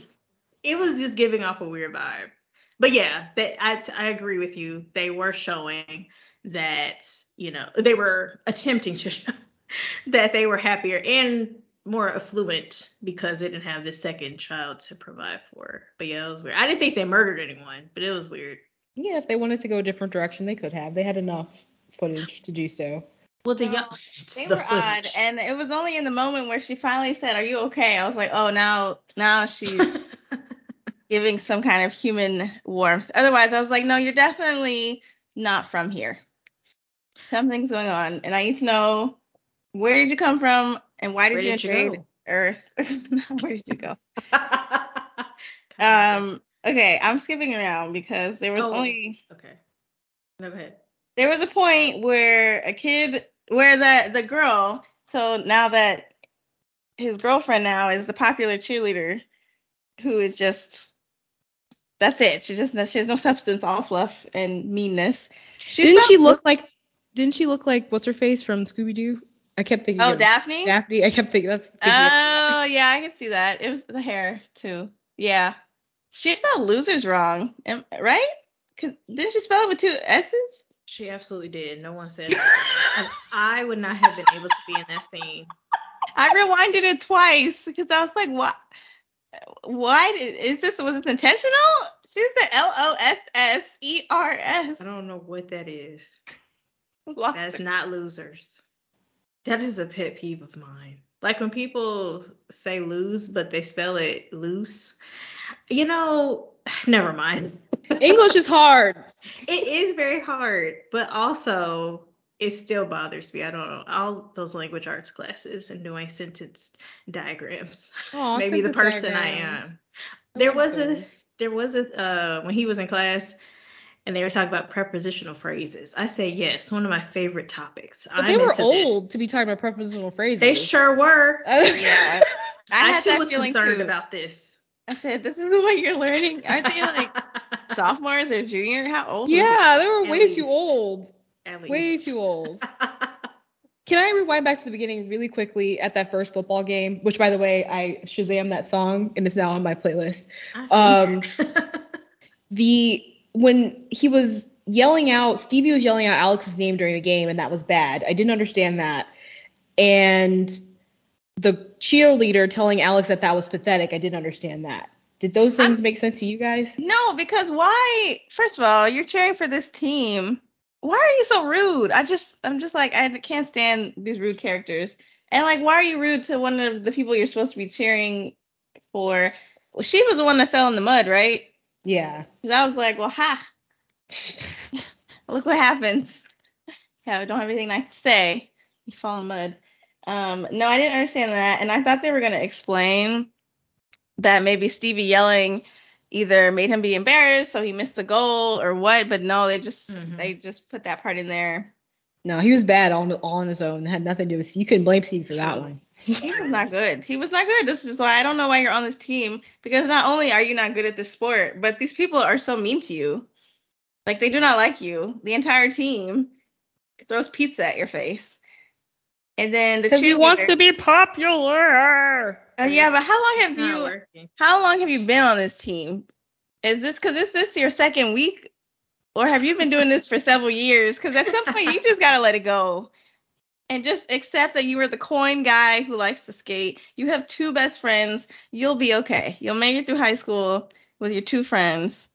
it was just giving off a weird vibe. But yeah, that I I agree with you. They were showing that you know they were attempting to show that they were happier and more affluent because they didn't have this second child to provide for. But yeah, it was weird. I didn't think they murdered anyone, but it was weird. Yeah, if they wanted to go a different direction, they could have. They had enough footage to do so. Well, the No, young, um, They the were odd, and it was only in the moment where she finally said, "Are you okay?" I was like, "Oh, now, now she's giving some kind of human warmth." Otherwise, I was like, "No, you're definitely not from here. Something's going on, and I need to know where did you come from and why did you did you invade go? Earth? where did you go?" um. Um. Okay, I'm skipping around because there was Oh. only Okay. No, go ahead. there was a point where a kid where the the girl so now that his girlfriend now is the popular cheerleader who is just that's it she just she has no substance all fluff and meanness She's didn't not- she look like? Didn't she look like what's her face from Scooby Doo? I kept thinking. Oh, Daphne. Daphne. I kept thinking that's. Thinking of- Oh yeah, I can see that. It was the hair too. Yeah, she spelled losers wrong, Am- right? 'Cause- didn't she spell it with two s's? She absolutely did. No one said and I would not have been able to be in that scene. I rewinded it twice because I was like, what? Why did is this? Was this intentional? She said L O S S E R S. I don't know what that is. Lost That's her. not losers. That is a pet peeve of mine. Like when people say lose, but they spell it loose. You know, never mind. English is hard. It is very hard, but also it still bothers me. I don't know. All those language arts classes and doing sentence diagrams. Maybe the person I am. There love was a there was a uh when he was in class and they were talking about prepositional phrases. I say yes, one of my favorite topics. But they I'm were old this. to be talking about prepositional phrases. They sure were. Yeah. I, I, had too was concerned too. about this. I said, "This is what you're learning." Aren't they like sophomores or junior? How old? was yeah, they were At way least. too old. At least. Way too old. Can I rewind back to the beginning really quickly at that first football game? Which, by the way, I Shazam that song and it's now on my playlist. Um, the when he was yelling out, Stevie was yelling out Alex's name during the game, and that was bad. I didn't understand that. And the cheerleader telling Alex that that was pathetic, I didn't understand that. Did those things make sense to you guys? No, because why? First of all, you're cheering for this team. Why are you so rude? I just, I'm just like, I can't stand these rude characters. And like, why are you rude to one of the people you're supposed to be cheering for? Well, she was the one that fell in the mud, right? Yeah. Because I was like, well, ha. Look what happens. Yeah, I don't have anything nice to say. You fall in mud. Um, no, I didn't understand that, and I thought they were gonna explain that maybe Stevie yelling either made him be embarrassed, so he missed the goal, or what. But no, they just Mhm. they just put that part in there. No, he was bad all, all on his own. Had nothing to do with you couldn't blame Steve for that one. He was not good. He was not good. This is why I don't know why you're on this team because not only are you not good at this sport, but these people are so mean to you. Like they do not like you. The entire team throws pizza at your face. And then the Because he wants to be popular. Uh, yeah, but how long have you working. how long have you been on this team? Is this because this is your second week, or have you been doing this for several years? Because at some point you just gotta let it go, and just accept that you were the coin guy who likes to skate. You have two best friends. You'll be okay. You'll make it through high school with your two friends.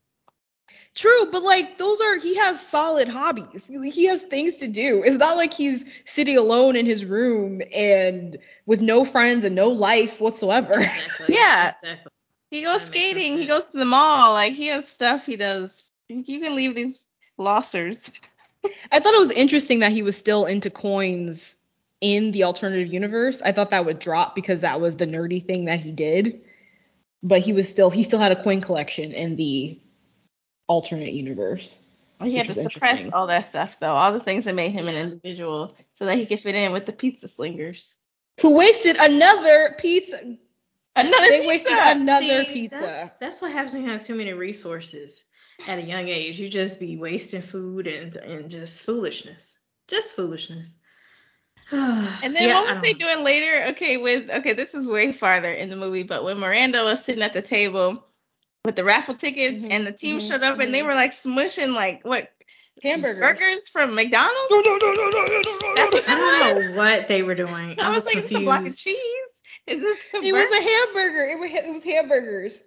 True, but like those are he has solid hobbies. He has things to do. It's not like he's sitting alone in his room and with no friends and no life whatsoever. Exactly. Yeah. Exactly. He goes makes no skating. He goes to the mall. Like he has stuff he does. You can leave these losers. I thought it was interesting that he was still into coins in the alternative universe. I thought that would drop because that was the nerdy thing that he did. But he was still he still had a coin collection in the alternate universe. He had to suppress all that stuff, though, all the things that made him an individual, so that he could fit in with the pizza slingers. Who wasted another pizza? Another They pizza. wasted another See, pizza. That's, that's what happens when you have too many resources at a young age. You just be wasting food and and just foolishness. Just foolishness. And then Yeah, what was they know. doing later? Okay, with okay, this is way farther in the movie, but when Miranda was sitting at the table with the raffle tickets, Mhm, and the team mhm, showed up, and they mhm. were like smushing like what Hamburgers. burgers from McDonald's. No, no, no, no, no, no, no, no, I don't know what they were doing. I, I was was like, is this a block of cheese? Is this a It was a hamburger. It was, it was hamburgers.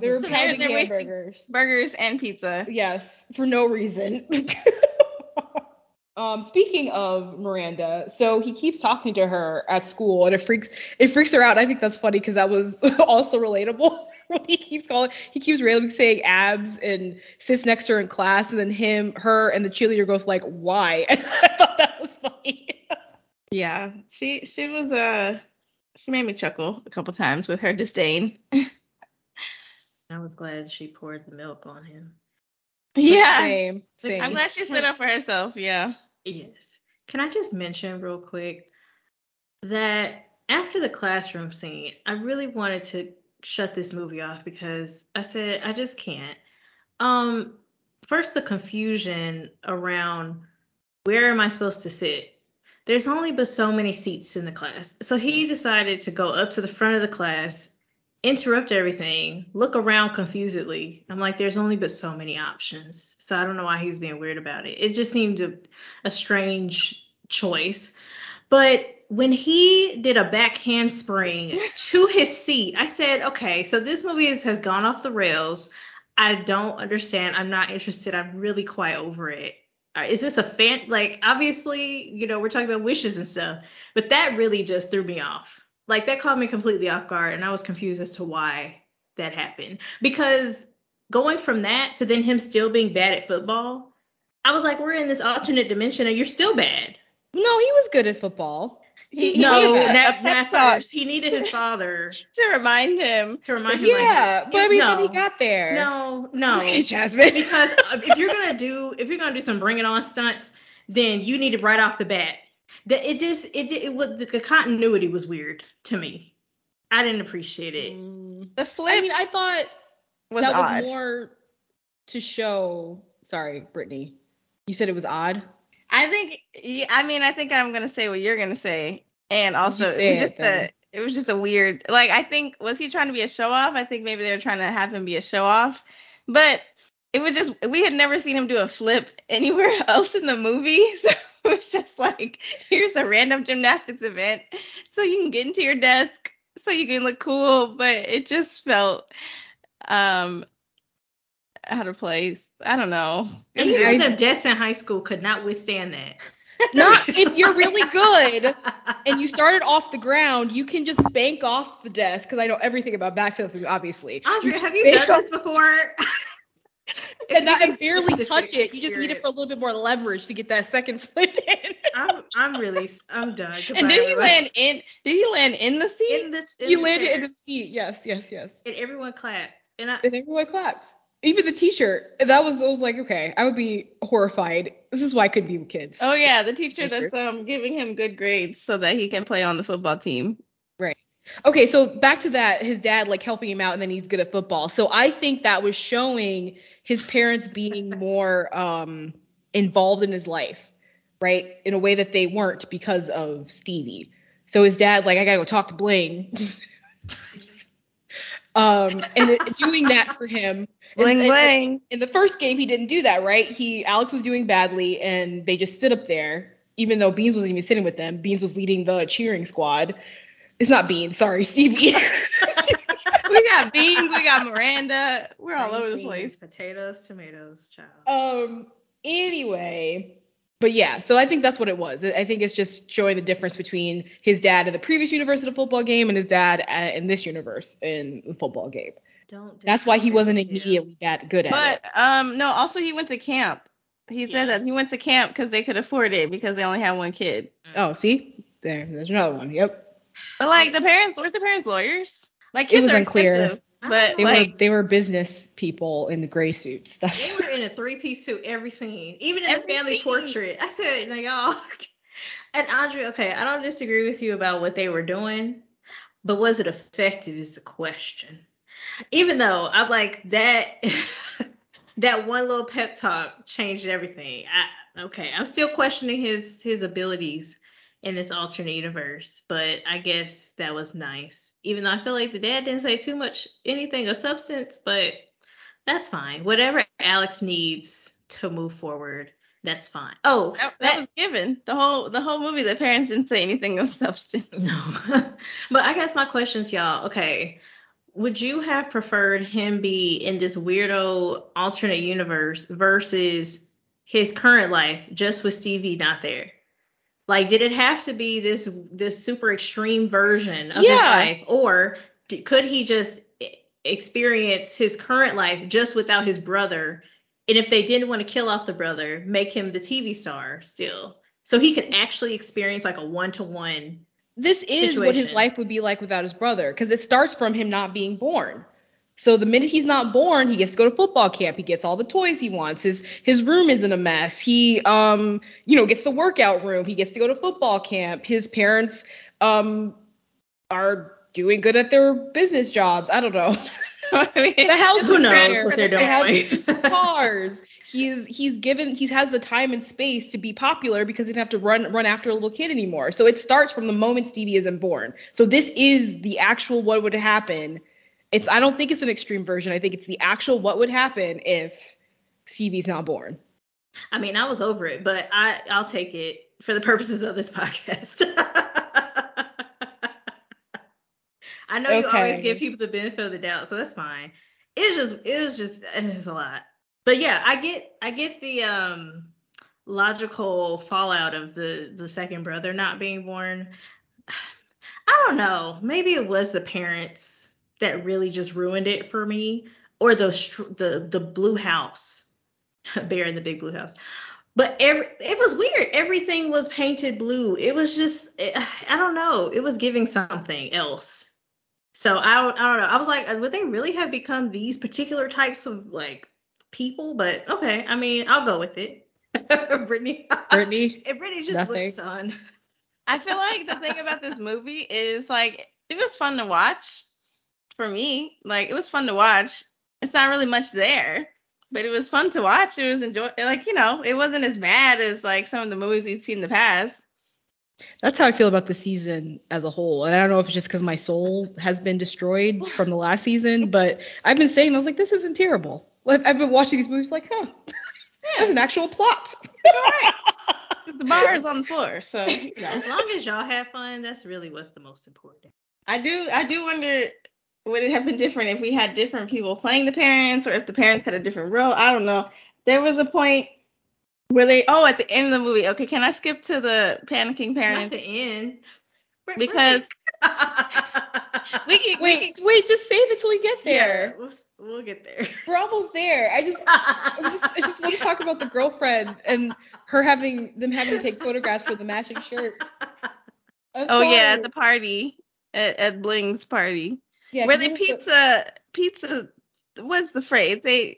They were So they're- pounding they're hamburgers. burgers and pizza. Yes, for no reason. um, speaking of Miranda, so he keeps talking to her at school, and it freaks it freaks her out. I think that's funny because that was also relatable. he keeps calling, he keeps randomly saying abs and sits next to her in class, and then him, her, and the cheerleader goes like, "Why?" And I thought that was funny. Yeah, she she was uh she made me chuckle a couple times with her disdain. I was glad she poured the milk on him. Yeah, same, same. I'm glad she stood up for herself. Yeah. Yes. Can I just mention real quick that after the classroom scene, I really wanted to shut this movie off because I said I just can't. Um first the confusion around where am I supposed to sit? there's only but so many seats in the class. So he decided to go up to the front of the class, interrupt everything, look around confusedly. I'm like, there's only but so many options. So I don't know why he's being weird about it. It just seemed a, a strange choice. But when he did a back handspring to his seat, I said, okay, so this movie is, has gone off the rails. I don't understand. I'm not interested. I'm really quite over it. Uh, this a fan? Like, obviously, you know, we're talking about wishes and stuff, but that really just threw me off. Like, that caught me completely off guard, and I was confused as to why that happened. Because going from that to then him still being bad at football, I was like, we're in this alternate dimension, and you're still bad. No, he was good at football. He, He- no, he- not, not first. He needed his father to remind him. to remind him. yeah, like, but I mean, no, then he got there. no, no. Okay, Jasmine. because if you're gonna do if you're gonna do some bring it on stunts, then you need it right off the bat. The, it just it it, it was the, the continuity was weird to me. I didn't appreciate it. Mm. The flip I mean, I thought was that odd. was more to show. Sorry, Brittany. You said it was odd. I think. I mean, I think I'm gonna say what you're gonna say, and also say it was it, just then. a. It was just a weird. Like I think was he trying to be a show off? I think maybe they were trying to have him be a show off, but it was just we had never seen him do a flip anywhere else in the movie, so it was just like here's a random gymnastics event, so you can get into your desk, so you can look cool, but it just felt um out of place. I don't know. And even the desks in high school could not withstand that. Not if you're really good and you started off the ground, you can just bank off the desk because I know everything about backflipping, obviously. Andrea, You have you done off this before? And, and It's barely touch it. You just need it for a little bit more leverage to get that second flip in. I'm I'm really I'm done. And did he land in? Did he land in the seat? in the in you the landed chair, in the seat. Yes, yes, yes. and everyone clapped. And I, And everyone claps. Even the t-shirt. That was I was like, okay, I would be horrified. This is why I couldn't be with kids. Oh yeah, the teacher Teacher. that's um giving him good grades so that he can play on the football team. Okay, so back to that, his dad like helping him out, and then he's good at football. So I think that was showing his parents being more um, involved in his life, right, in a way that they weren't because of Stevie. So his dad, like, I gotta go talk to Bling, um, and it- doing that for him. Bling And- and- bling. in the first game he didn't do that right he alex was doing badly and they just stood up there even though beans wasn't even sitting with them beans was leading the cheering squad it's not beans sorry stevie we got beans, we got Miranda. We're all Beans, over the beans, place. Potatoes, tomatoes, child. um anyway but yeah so i think that's what it was i think it's just showing the difference between his dad in the previous universe of the football game and his dad at, in this universe in the football game Don't. that's why he wasn't immediately that good at But it But um no, also he went to camp. He Yeah. said that he went to camp because they could afford it because they only had one kid. oh see there there's another one yep But like the parents, weren't the parents lawyers? Like It was are unclear. But they like were they were business people in the gray suits that's They were in a three piece suit every scene, even in Every the family scene. portrait. I said, now y'all. And Andre, okay, I don't disagree with you about what they were doing, but was it effective is the question. Even though I'm like that, that one little pep talk changed everything. I, okay, I'm still questioning his his abilities in this alternate universe, but I guess that was nice. Even though I feel like the dad didn't say too much anything of substance, but that's fine. Whatever Alex needs to move forward, that's fine. Oh, that, that was given. The whole the whole movie, the parents didn't say anything of substance. no. but I guess my questions, y'all. Okay, would you have preferred him be in this weirdo alternate universe versus his current life, just with Stevie not there? Like, did it have to be this this super extreme version of his life, or d- could he just experience his current life just without his brother? And if they didn't want to kill off the brother, make him the TV star still, so he could actually experience like a one to one. this is what his life would be like without his brother because it starts from him not being born so the minute he's not born he gets to go to football camp he gets all the toys he wants his his room isn't a mess he um you know gets the workout room he gets to go to football camp his parents um are doing good at their business jobs i don't know I mean, the house Who knows what they're They have doing? cars he's he's given he has the time and space to be popular because he doesn't have to run run after a little kid anymore. So it starts from the moment Stevie isn't born. So this is the actual what would happen. It's I don't think it's an extreme version. I think it's the actual what would happen if Stevie's not born. I mean, I was over it, but I I'll take it for the purposes of this podcast. I know you always give people the benefit of the doubt, so that's fine. It's just it was just it's a lot. But yeah, I get I get the um logical fallout of the the second brother not being born. I don't know. Maybe it was the parents that really just ruined it for me, or the the the blue house, bear in the big blue house. But every it was weird. Everything was painted blue. It was just eh, I don't know. It was giving something else. So I don't, I don't know. I was like, uh, would they really have become these particular types of like people? But okay, I mean, I'll go with it. Brittany, Brittany, and Brittany just Nothing. looks son. I feel like the thing about this movie is like it was fun to watch for me. Like it was fun to watch. It's not really much there, but it was fun to watch. It was enjoy like, you know, it wasn't as bad as like some of the movies we've seen in the past. that's how I feel about the season as a whole. And I don't know if it's just because my soul has been destroyed from the last season, but I've been saying I was like, this isn't terrible. Like, I've been watching these movies like, huh, that's an actual plot. All right. 'Cause the bar is on the floor. So you know. As long as y'all have fun, that's really what's the most important. I do I do wonder would it have been different if we had different people playing the parents or if the parents had a different role? I don't know. There was a point where they oh at the end of the movie, okay, can I skip to the panicking Not parents? the end. Br- Because we can we Wait, wait, just save it till we get yeah, there. we'll, we'll get there. We're almost there. I just, I just, I just want to talk about the girlfriend and her having them having to take photographs for the matching shirts. I'm Oh yeah, at the party. At, at Bling's party. Yeah, where 'cause they this is the- pizza pizza what's the phrase? They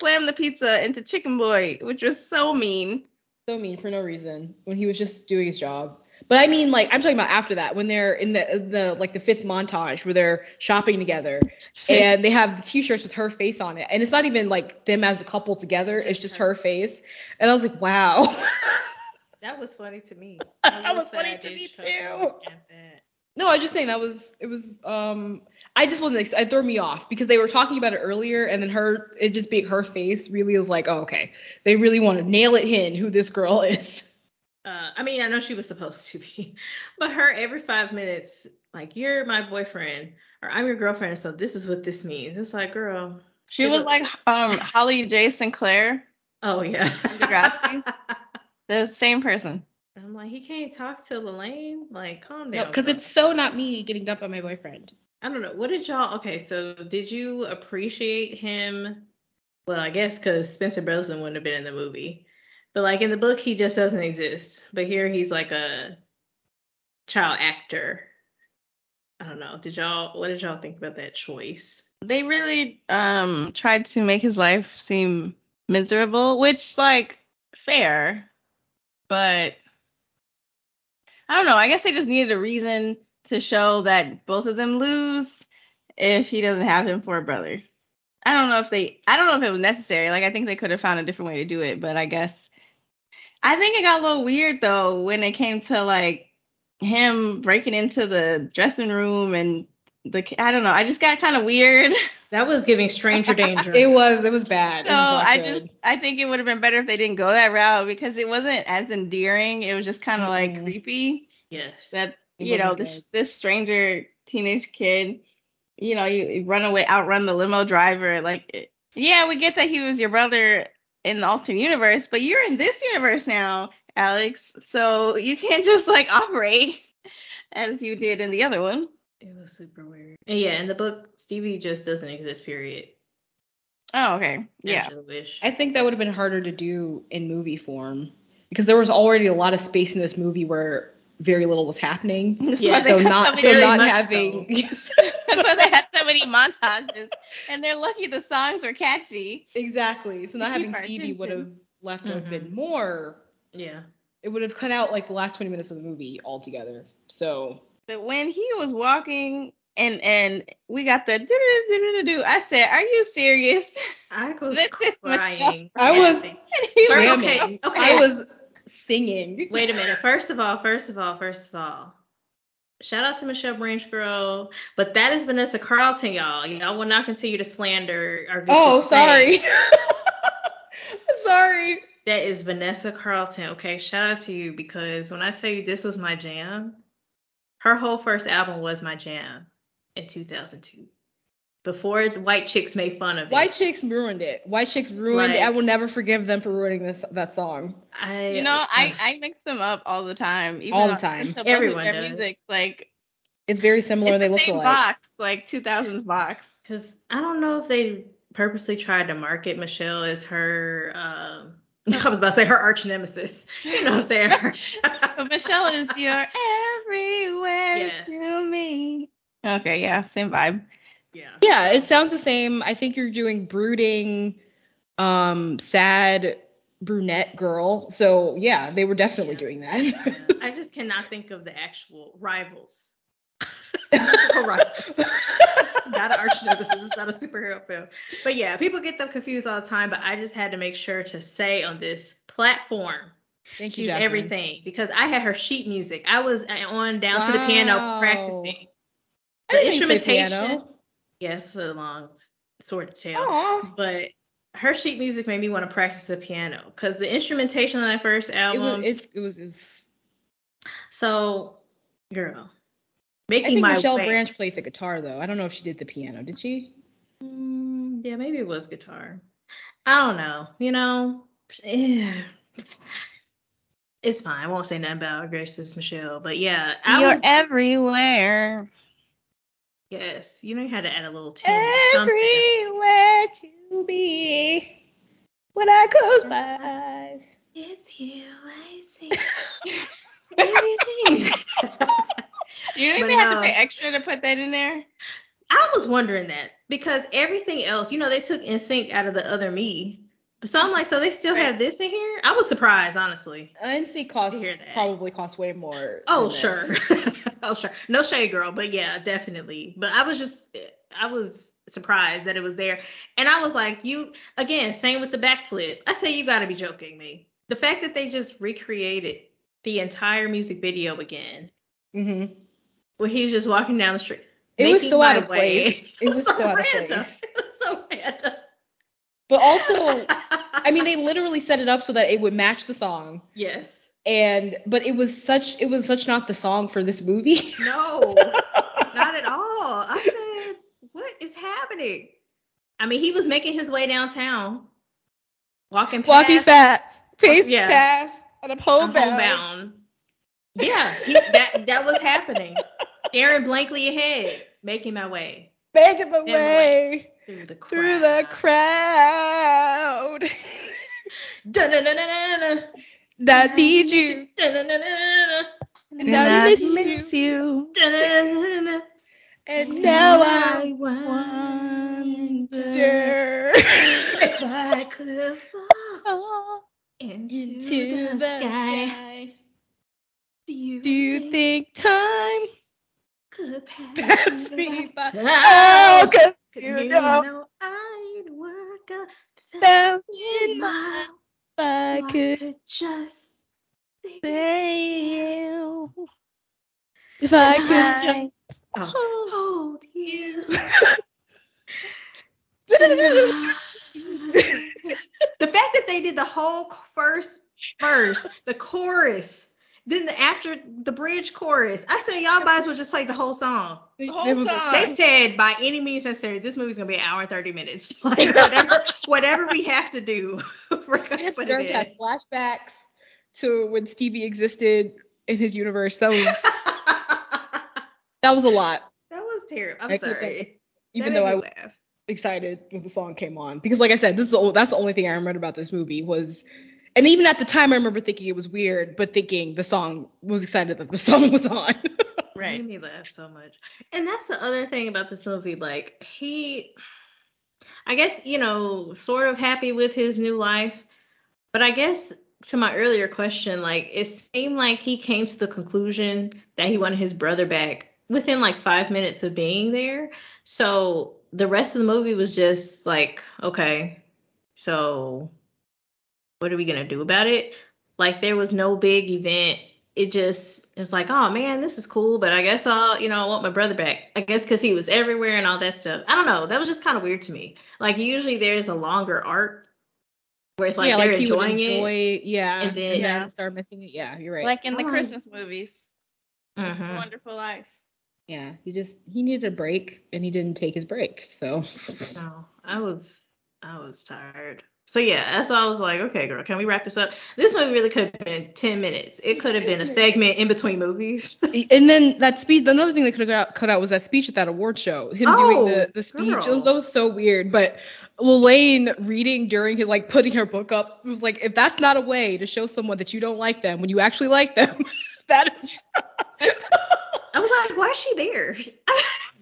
slammed the pizza into Chicken Boy, which was so mean. so mean for no reason when he was just doing his job. But I mean, like I'm talking about after that when they're in the the like the fifth montage where they're shopping together and they have the t-shirts with her face on it, and it's not even like them as a couple together; it's just her face. And I was like, wow. That was funny to me. That was funny to me too. no, I was just saying that was it was um I just wasn't ex- it threw me off because they were talking about it earlier and then her it just being her face really was like, oh okay, they really want to nail it in who this girl is. Uh, I mean, I know she was supposed to be, but her every five minutes, like, you're my boyfriend or I'm your girlfriend, so this is what this means. It's like, girl. She was was- like um Holly J. Sinclair, Oh yeah. The same person. I'm like, he can't talk to Lalaine. Like, calm down. because girl. it's so not me getting dumped by my boyfriend. I don't know. What did y'all? Okay, so did you appreciate him? Well, I guess because Spencer Breslin wouldn't have been in the movie, but like in the book, he just doesn't exist. But here, he's like a child actor. I don't know. Did y'all? What did y'all think about that choice? They really um tried to make his life seem miserable, which like fair, but I don't know. I guess they just needed a reason to show that both of them lose if he doesn't have him for a brother. I don't know if they I don't know if it was necessary. Like I think they could have found a different way to do it, but I guess I think it got a little weird though when it came to like him breaking into the dressing room and the I don't know. I just got kind of weird. That was giving stranger danger. It was it was bad. It So was I good. just I think it would have been better if they didn't go that route because it wasn't as endearing. It was just kind of like Mhm. creepy yes. that you know this good. this stranger teenage kid, you know, you, you run away, outrun the limo driver. Like, it- yeah, we get that he was your brother in the alternate universe, but you're in this universe now, Alex. So you can't just like operate as you did in the other one. it was super weird. And yeah, in the book, Stevie just doesn't exist. Period. Oh, okay, yeah. Wish. I think that would have been harder to do in movie form because there was already a lot of space in this movie where very little was happening. Yeah, So had so not many so Very not much having That's why they had so many montages, and they're lucky the songs were catchy. exactly. So not having our Stevie would have left to have Mhm. been more. yeah. It would have cut out like the last twenty minutes of the movie altogether. So That when he was walking and and we got the do do do do do. I said, "Are you serious?" I was crying. I was- laughing. And he was First- Jamming. okay, okay. I was singing. Wait a minute. First of all, first of all, first of all, shout out to Michelle Branch Girl, but that is Vanessa Carlton, y'all. Y'all will not continue to slander our Oh, sorry. sorry. That is Vanessa Carlton. Okay, shout out to you because when I tell you this was my jam, her whole first album was my jam in 2002. Before the white chicks made fun of it. White Chicks ruined it. White Chicks ruined it. I will never forgive them for ruining this that song. I, You know, I I mix them up all the time. Even All the time. I still love Everyone their does. music like It's very similar. it's they the look same alike. box, like 2000s box. Because I don't know if they purposely tried to market Michelle as her. Um, I was about to say her arch nemesis. You know what I'm saying? But Michelle is your everywhere Yes. to me. Okay, yeah, same vibe. Yeah. Yeah, it sounds the same. I think you're doing brooding, um, sad brunette girl. So yeah, they were definitely Yeah. doing that. Yeah. I just cannot think of the actual rivals. right. not an arch nemesis. It's not a superhero film. But yeah, people get them confused all the time. But I just had to make sure to say on this platform Thank you, everything because I had her sheet music. I was on down to the piano practicing. The instrumentation. piano. Yes, a long sort of tale. Aw. But her sheet music made me want to practice the piano because the instrumentation on that first It album. was. It's, it was. It's, so, girl, making I think my Michelle way. Branch played the guitar though. I don't know if she did the piano. Did she? Mm, yeah, maybe it was guitar. I don't know. You know, eh. it's fine. I won't say nothing about Grace's Michelle, but yeah, I You're was. everywhere. Yes, you know, you had to add a little tune. Everywhere to be. When I close my eyes. It's you, I see. Everything. You think But they had to pay extra to put that in there? I was wondering that because everything else, you know, they took NSYNC out of the other me. But so I'm like, so they still Right. have this in here? I was surprised, honestly. NSYNC costs probably costs way more. Oh, sure. oh, sure. No shade, girl, but yeah, definitely. But I was just, I was surprised that it was there. And I was like, you, again, same with the backflip. I say, you got to be joking me. The fact that they just recreated the entire music video again, Mm-hmm. where he's just walking down the street. It was so out of place. It was so out of random. place. It was so random. But also, I mean, they literally set it up so that it would match the song. yes. And but it was such it was such not the song for this movie. No, not at all. I said, what is happening? I mean, he was making his way downtown, walking past, Walking fast, pace yeah. fast, and a I'm home bound. homebound. Yeah, he, that that was happening. Staring blankly ahead, making my way Begging my my way through the crowd. through the crowd. That needs you. And I miss you. you. And now I wonder wonder if I could fall into, into the, the sky. sky. Do you, Do you think time could pass, pass me me by? by? Oh, cause you, you know know I'd work a thousand miles if I could just say you. If I could I- oh, hold you. the fact that they did the whole first verse, the chorus, then the after the bridge chorus, I said y'all might as well just play the whole song. The whole song. They said by any means necessary, this movie's gonna be an hour and thirty minutes. Like whatever, whatever we have to do, we're gonna put it in. had flashbacks to when Stevie existed in his universe. That was that was a lot. that was terrible. I'm I couldn't sorry. Even That though I was laugh. excited when the song came on, because like I said, this is the, that's the only thing I remember about this movie was, and even at the time I remember thinking it was weird, but thinking the song was excited that the song was on. Right. Made me laugh so much. And that's the other thing about this movie. Like he, I guess you know, sort of happy with his new life, but I guess to my earlier question, like it seemed like he came to the conclusion that he wanted his brother back within like five minutes of being there. So the rest of the movie was just like, okay, so what are we gonna do about it? Like there was no big event. It just is like, oh man, this is cool, but I guess I'll, you know, I want my brother back. I guess because he was everywhere and all that stuff. I don't know. That was just kind of weird to me. Like usually there's a longer arc where it's like yeah, they're like enjoying enjoy, it. yeah, and then- Yeah. start missing it. Yeah, you're right. Like in the Oh. Christmas movies. Mhm. Wonderful Life. yeah, he just he needed a break and he didn't take his break. So No, I was I was tired. So yeah, that's why I was like, okay, girl, can we wrap this up? This movie really could have been ten minutes. It could have been a segment in between movies. and then that speech. Another thing they could have got cut out was that speech at that award show. Him doing Oh, the the speech. Was, that was so weird. But Lalaine reading during his like putting her book up was like if that's not a way to show someone that you don't like them when you actually like them, that is. I was like, why is she there?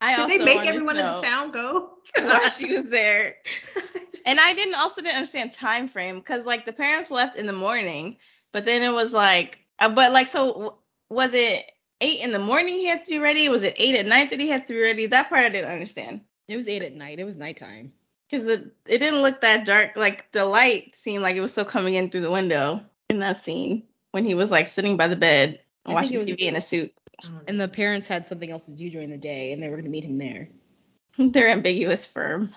I Did also they make everyone in the town go? while she was there. And I didn't also didn't understand time frame because like the parents left in the morning, but then it was like, uh, but like so w- was it eight in the morning he had to be ready? Was it eight at night that he had to be ready? That part I didn't understand It was eight at night. It was nighttime. because it it didn't look that dark. Like the light seemed like it was still coming in through the window in that scene when he was like sitting by the bed watching TV in a suit. Oh, and the parents had something else to do during the day, and they were going to meet him there. They're ambiguous firm.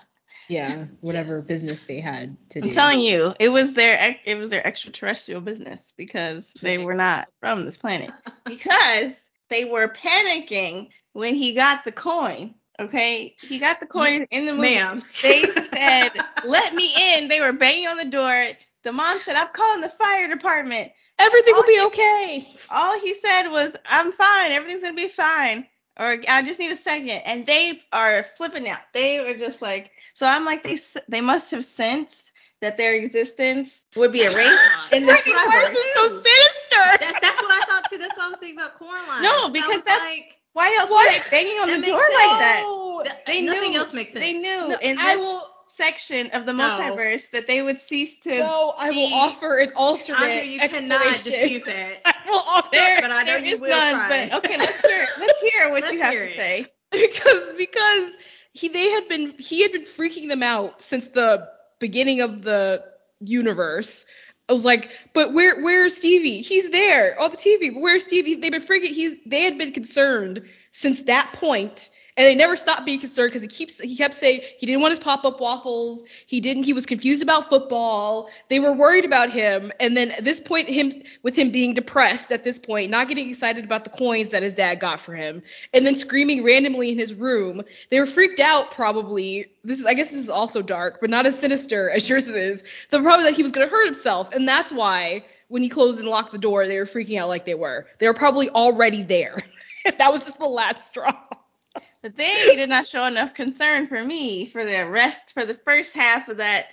Yeah, whatever Yes. business they had to do. I'm telling you, it was their it was their extraterrestrial business because they were not from this planet. Because they were panicking when he got the coin. Okay, he got the coin in the movie. Ma'am. They said, "Let me in." They were banging on the door. The mom said, "I'm calling the fire department." Everything will be okay. All he said was, "I'm fine. Everything's gonna be fine." Or I just need a second. And they are flipping out. They were just like, so I'm like, they they must have sensed that their existence would be erased in this That's what I universe. so sinister. That, that's what I thought too. That's what I was thinking about Coraline. No, because that's- like, Why else What? were they banging on That the door like that? Th- They nothing knew. else makes sense. They knew no, in I will. Section of the No. multiverse that they would cease to. No, I will offer an alternate Andre, you cannot dispute that. I will offer There, but I know you will none. try. But okay, let's hear. Let's hear what Let's you have to it. say. because because he they had been he had been freaking them out since the beginning of the universe. I was like, but where where's Stevie? He's there on the TV, but where's Stevie? They've been freaking he they had been concerned since that point, and they never stopped being concerned because he keeps he kept saying he didn't want his pop-up waffles, he didn't he was confused about football. They were worried about him, and then at this point him with him being depressed at this point, not getting excited about the coins that his dad got for him, and then screaming randomly in his room. They were freaked out probably. This is I guess this is also dark, but not as sinister as yours is. The problem that he was gonna hurt himself, and that's why when he closed and locked the door, they were freaking out like they were. They were probably already there. that was just the last straw. But they did not show enough concern for me for the rest for the first half of that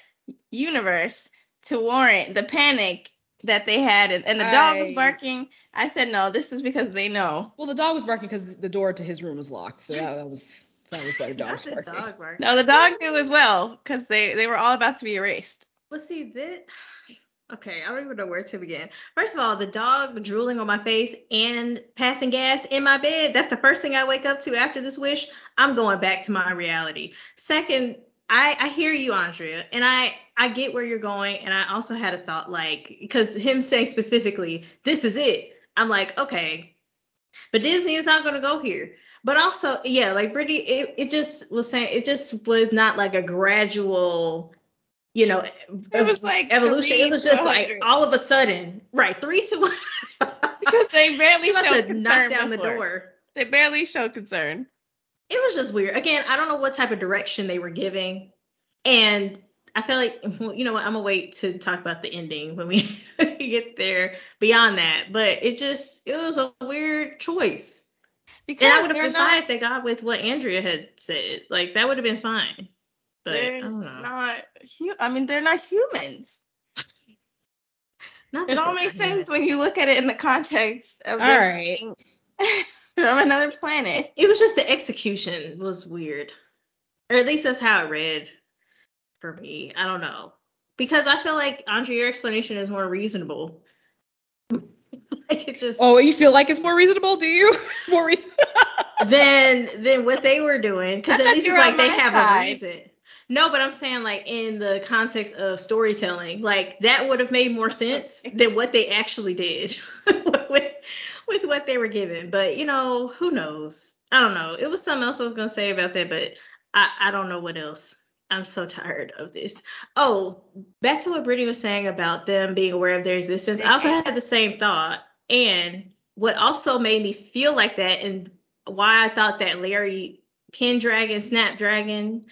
universe to warrant the panic that they had and, and the dog was barking. I said no, this is because they know. Well, the dog was barking because the door to his room was locked, so that, that was that was why the dog Not was the barking. dog bark. No, the dog knew as well because they they were all about to be erased. But see this. Okay, I don't even know where to begin. First of all, the dog drooling on my face and passing gas in my bed. That's the first thing I wake up to after this wish. I'm going back to my reality. Second, I, I hear you, Andrea, and I, I get where you're going. And I also had a thought like, because him saying specifically, this is it. I'm like, okay, but Disney is not going to go here. But also, yeah, like Brittany, it, it just was saying, it just was not like a gradual, you know, It was like evolution. It was just like all of a sudden, right? Three to one. because they barely showed concern down the door. They barely showed concern. It was just weird. Again, I don't know what type of direction they were giving, and I feel like well, you know what? I'm gonna wait to talk about the ending when we get there. Beyond that, but it just it was a weird choice, Because and I would have been not, fine if they got with what Andrea had said. Like that would have been fine. But they're don't know. not. Hu- I mean, they're not humans. Not It all makes not sense when you look at it in the context of All them right. being from another planet. it was just the execution was weird or at least that's how it read for me i don't know because i feel like andre your explanation is more reasonable like it just Oh, you feel like it's more reasonable? Do you? More re- than than what they were doing because at least it's like they have side. a reason. No, but I'm saying like in the context of storytelling, like that would have made more sense than what they actually did with with what they were given. But you know, who knows? I don't know. It was something else I was gonna say about that, but I I don't know what else. I'm so tired of this. Oh, back to what Brittany was saying about them being aware of their existence. I also had the same thought. And what also made me feel like that and why I thought that Larry Pendragon, Snapdragon,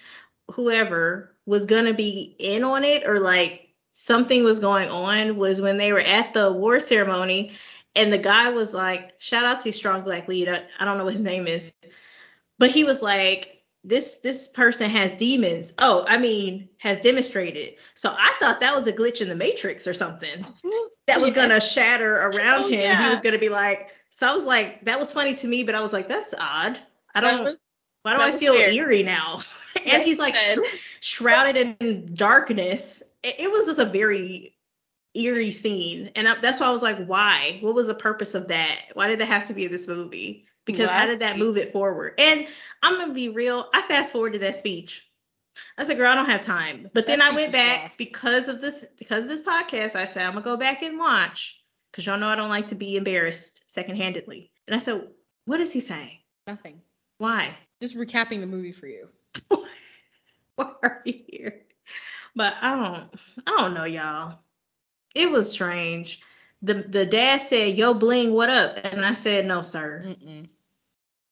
whoever was gonna be in on it or like something was going on was when they were at the war ceremony and the guy was like, shout out to Strong Black Lead. I, I don't know what his name is, but he was like, this this person has demons. Oh, I mean, has demonstrated. So I thought that was a glitch in the matrix or something that was Yeah. gonna shatter around Oh, him. He was gonna be like, so I was like, that was funny to me, but I was like, that's odd. I don't. Why do I feel weird. eerie now? and he's like sh- shrouded in darkness. It, it was just a very eerie scene, and I, that's why I was like, why? What was the purpose of that? Why did that have to be in this movie? Because how did that move it forward? And I'm gonna be real. I fast forwarded that speech. I said, girl, I don't have time. But then That I went back because of this because of this podcast. I said, I'm gonna go back and watch because y'all know I don't like to be embarrassed second-handedly. And I said, what is he saying? Nothing. Why? Just recapping the movie for you. Why are you here? But I don't I don't know, y'all. It was strange. The the dad said, Yo bling, what up? And I said, No, sir. Mm-mm.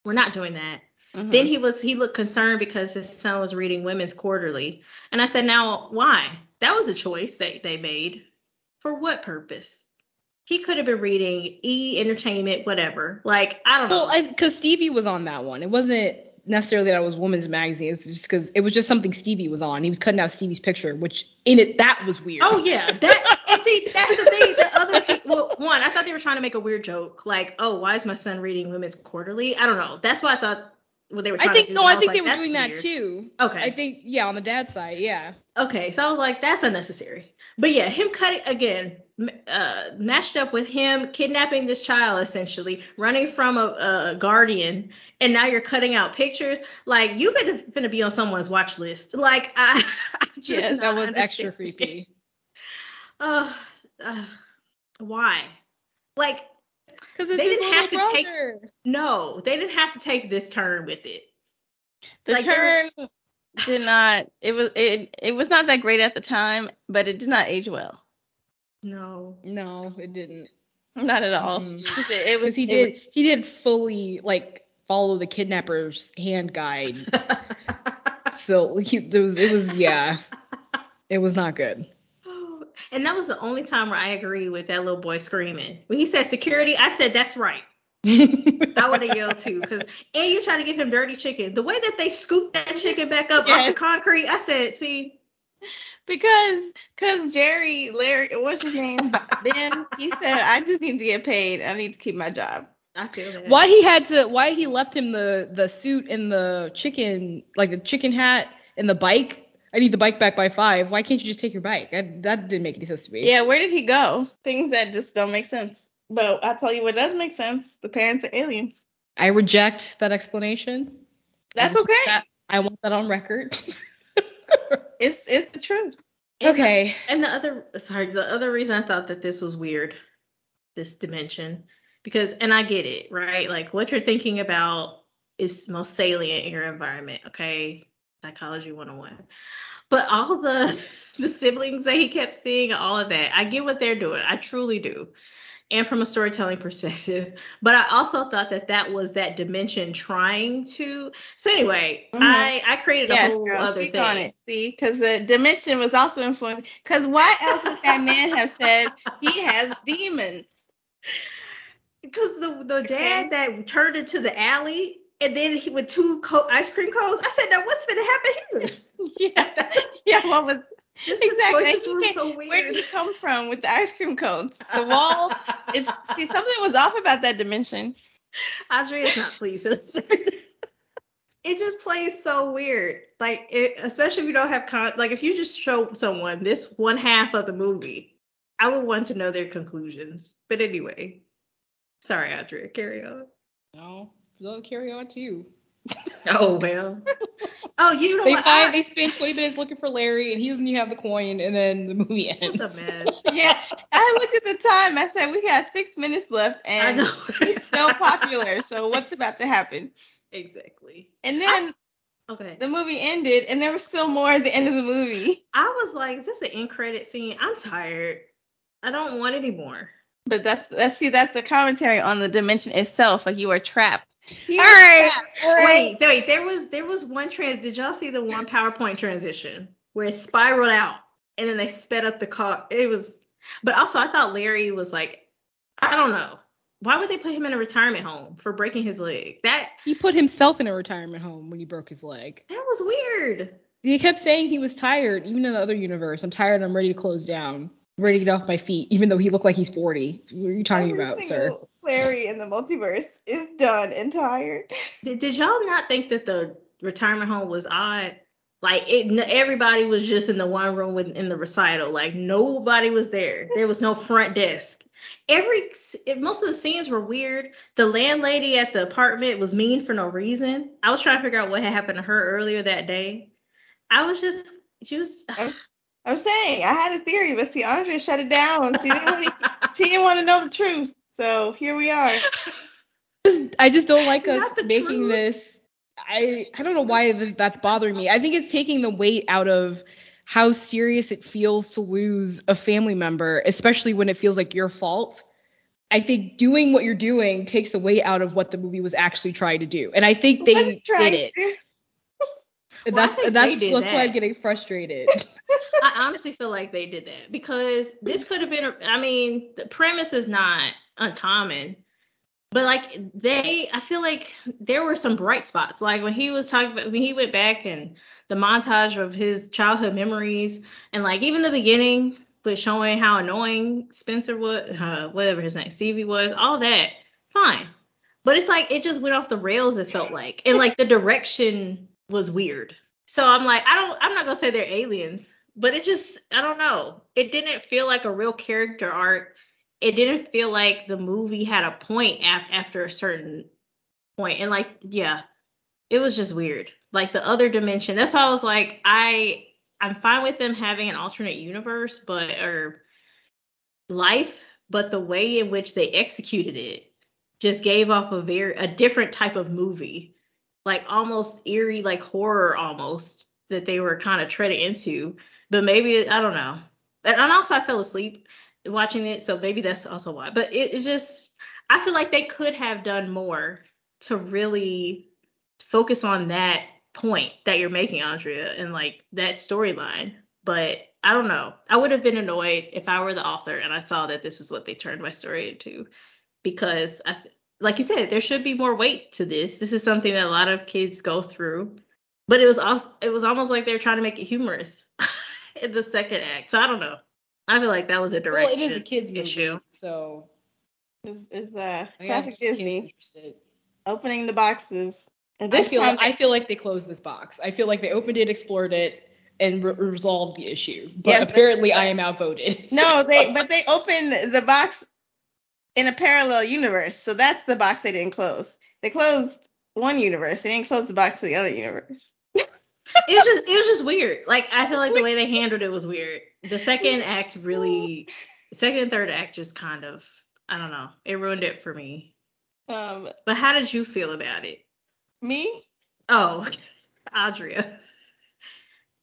We're not doing that. Mhm. Then he was he looked concerned because his son was reading Women's Quarterly. And I said, Now why? That was a choice that they made. For what purpose? He could have been reading E Entertainment, whatever. Like, I don't know. Well, because Stevie was on that one. It wasn't necessarily that it was women's magazine. It was just because it was just something Stevie was on. He was cutting out Stevie's picture, which in it that was weird. Oh yeah, that and see that's the thing. The other people, well, one, I thought they were trying to make a weird joke, like, oh, why is my son reading Women's Quarterly? I don't know. That's why I thought. What they were trying I think no, and I think like, they were doing that too. Okay. I think yeah, on the dad side, yeah. Okay, so I was like, that's unnecessary. But yeah, him cutting again, uh, matched up with him kidnapping this child, essentially running from a, a guardian, and now you're cutting out pictures. Like you better gonna be on someone's watch list. Like I, I just Yeah, that was extra creepy. Uh, uh, why? Like Because They didn't have to take- no, they didn't have to take this turn with it. The Like, turn did not. It was it. It was not that great at the time, but it did not age well. No. No, it didn't. Not at all. Mhm. 'Cause It, it was. He it did he did fully like follow the kidnapper's hand guide. So he there was it was yeah. It was not good. and that was the only time where I agreed with that little boy screaming. When he said security, I said that's right. I would have yelled too. Cause and you try to give him dirty chicken. The way that they scooped that chicken back up off the concrete, I said, see, because because Jerry Larry what's his name Ben he said I just need to get paid. I need to keep my job. I feel that. why he had to why he left him the the suit and the chicken like the chicken hat and the bike i need the bike back by five why can't you just take your bike that, that didn't make any sense to me Yeah, where did he go? Things that just don't make sense. But I'll tell you what does make sense. The parents are aliens. i reject that explanation That's I okay. that- i want that on record It's it's the truth. And the- okay And the other, sorry, the other reason I thought that this was weird, this dimension, because, and I get it, right? Like what you're thinking about is most salient in your environment, okay? Psychology 101. But all the the siblings that he kept seeing, all of that, I get what they're doing. I truly do. And from a storytelling perspective, but I also thought that that was that dimension trying to. So anyway, Mhm. I I created a Yes, whole girl, other thing. on it. See, because the dimension was also influenced. Because why else would that man have said he has demons? Because the the dad that turned into the alley and then he with two co- ice cream cones. I said, now what's gonna happen here? Yeah, yeah. What was Just exactly? the choices He were can't- so Where did he come from with the ice cream cones? The wall. It's see something was off about that dimension. Audrey Andrea's not pleased. with this. it just plays so weird. Like, it, especially if you don't have con. Like, if you just show someone this one half of the movie, I would want to know their conclusions. But anyway, sorry, Andrea, carry on. no they'll carry on too. Oh well. Oh, you know They what? find I- they spend 20 minutes looking for Larry, and he doesn't even have the coin, and then the movie ends. It's a mess. Yeah, I looked at the time. I said we got six minutes left, and he's so popular. So what's about to happen? exactly. And then Okay. the movie ended, and there was still more at the end of the movie. I was like, is this an end credit scene? I'm tired. I don't want any more. But that's that's see that's the commentary on the dimension itself. Like you are trapped. He All was right, trapped. all right. Wait, wait. There was there was one trans. Did y'all see the one PowerPoint transition where it spiraled out and then they sped up the car? It was. But also, I thought Larry was like, I don't know. Why would they put him in a retirement home for breaking his leg? That He put himself in a retirement home when he broke his leg. that was weird. He kept saying he was tired, even in the other universe. I'm tired. I'm ready to close down. Ready to get off my feet, even though he looked like he's 40. What are you talking Every about, sir? Larry in the multiverse is done and tired. Did, did y'all not think that the retirement home was odd? Like it, everybody was just in the one room with, in the recital. Like nobody was there. There was no front desk. Every most of the scenes were weird. The landlady at the apartment was mean for no reason. I was trying to figure out what had happened to her earlier that day. I was just she was. I'm saying I had a theory, but see, Andrea shut it down. She didn't want to, she didn't want to know the truth. So here we are. I just don't like us making truth. this. I I don't know why this, that's bothering me. I think it's taking the weight out of how serious it feels to lose a family member, especially when it feels like your fault. I think doing what you're doing takes the weight out of what the movie was actually trying to do, and I think they did it. Well, I that's that's they did that's why I'm getting frustrated. I honestly feel like they did that because this could have been. a- I mean, the premise is not uncommon, but like they, I feel like there were some bright spots. Like when he was talking about when he went back and the montage of his childhood memories, and like even the beginning, but showing how annoying Spencer was, uh, whatever his name, Stevie was, all that, fine. But it's like it just went off the rails. It felt like, and like the direction was weird. So I'm like, I don't, I'm not gonna say they're aliens, but it just, I don't know. It didn't feel like a real character arc. It didn't feel like the movie had a point af- after a certain point. And like, yeah, it was just weird. Like the other dimension. That's why I was like, I, I'm fine with them having an alternate universe, but or life, but the way in which they executed it just gave off a very a different type of movie like almost eerie, like horror almost that they were kind of treading into. But maybe I don't know. And, and also I fell asleep watching it, so maybe that's also why. But it, it's just I feel like they could have done more to really focus on that point that you're making, Andrea, and like that storyline. But I don't know. I would have been annoyed if I were the author and I saw that this is what they turned my story into, because I, like you said, there should be more weight to this. This is something that a lot of kids go through, but it was also it was almost like they're trying to make it humorous in the second act. So I don't know. I feel like that was a well, it is a kids movie, issue. so Is, is uh, I Patrick Disney opening the boxes. And I this feel time, I feel like they closed this box. I feel like they opened it, explored it, and re- resolved the issue. But Yes, but- apparently, I am outvoted. no, they but they opened the box in a parallel universe. So that's the box they didn't close. They closed one universe. They didn't close the box to the other universe. It was just it was just weird. Like I feel like the way they handled it was weird. The second act really, second and third act just kind of I don't know. It ruined it for me. Um, But how did you feel about it? me, Oh, Adria.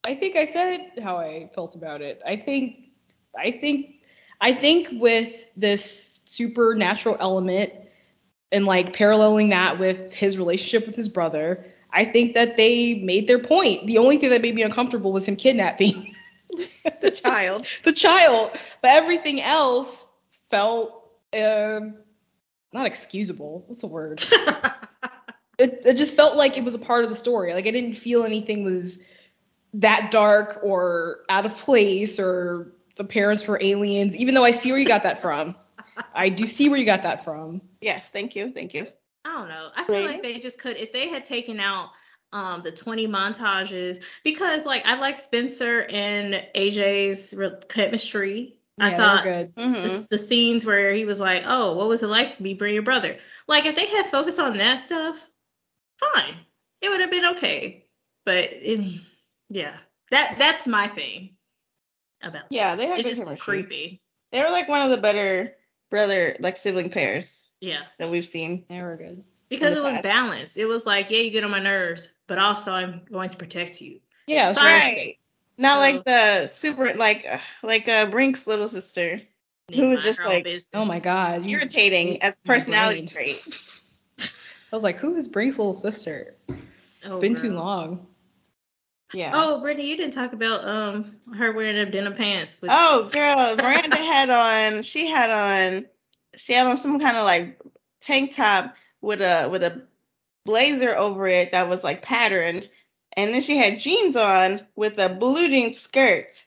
I think I said how I felt about it. I think, I think, I think with this supernatural element and like paralleling that with his relationship with his brother, I think that they made their point. The only thing that made me uncomfortable was him kidnapping the child. the child, but everything else felt um not excusable. What's the word? it, it just felt like it was a part of the story. Like I didn't feel anything was that dark or out of place or the parents were aliens, even though I see where you got that from. I do see where you got that from. Yes, thank you, thank you. I don't know. I feel Right. like they just could if they had taken out um the 20 montages because like I like Spencer and AJ's re- chemistry I thought. Mhm. the, the scenes where he was like, "Oh, what was it like to be bring your brother?" Like if they had focused on that stuff, fine, it would have been okay. But it, yeah, that that's my thing about. Yeah, this. they had it's just chemistry. creepy. They were like one of the better brother like sibling pairs Yeah, that we've seen. They were good. because it was past. balanced. It was like, yeah, you get on my nerves, but also I'm going to protect you. Yeah, it was Fine. realistic. Not So- like the super like uh, like uh, Brink's little sister, Who was just like, business. Oh my god. You, irritating as personality trait. I was like, who is Brink's little sister? It's Oh, been too long. Yeah. Oh, Brittany, you didn't talk about um her wearing them denim pants. With, Oh, girl, Miranda had on. She had on. She had on some kind of like tank top with a with a blazer over it that was like patterned, and then she had jeans on with a blue jean skirt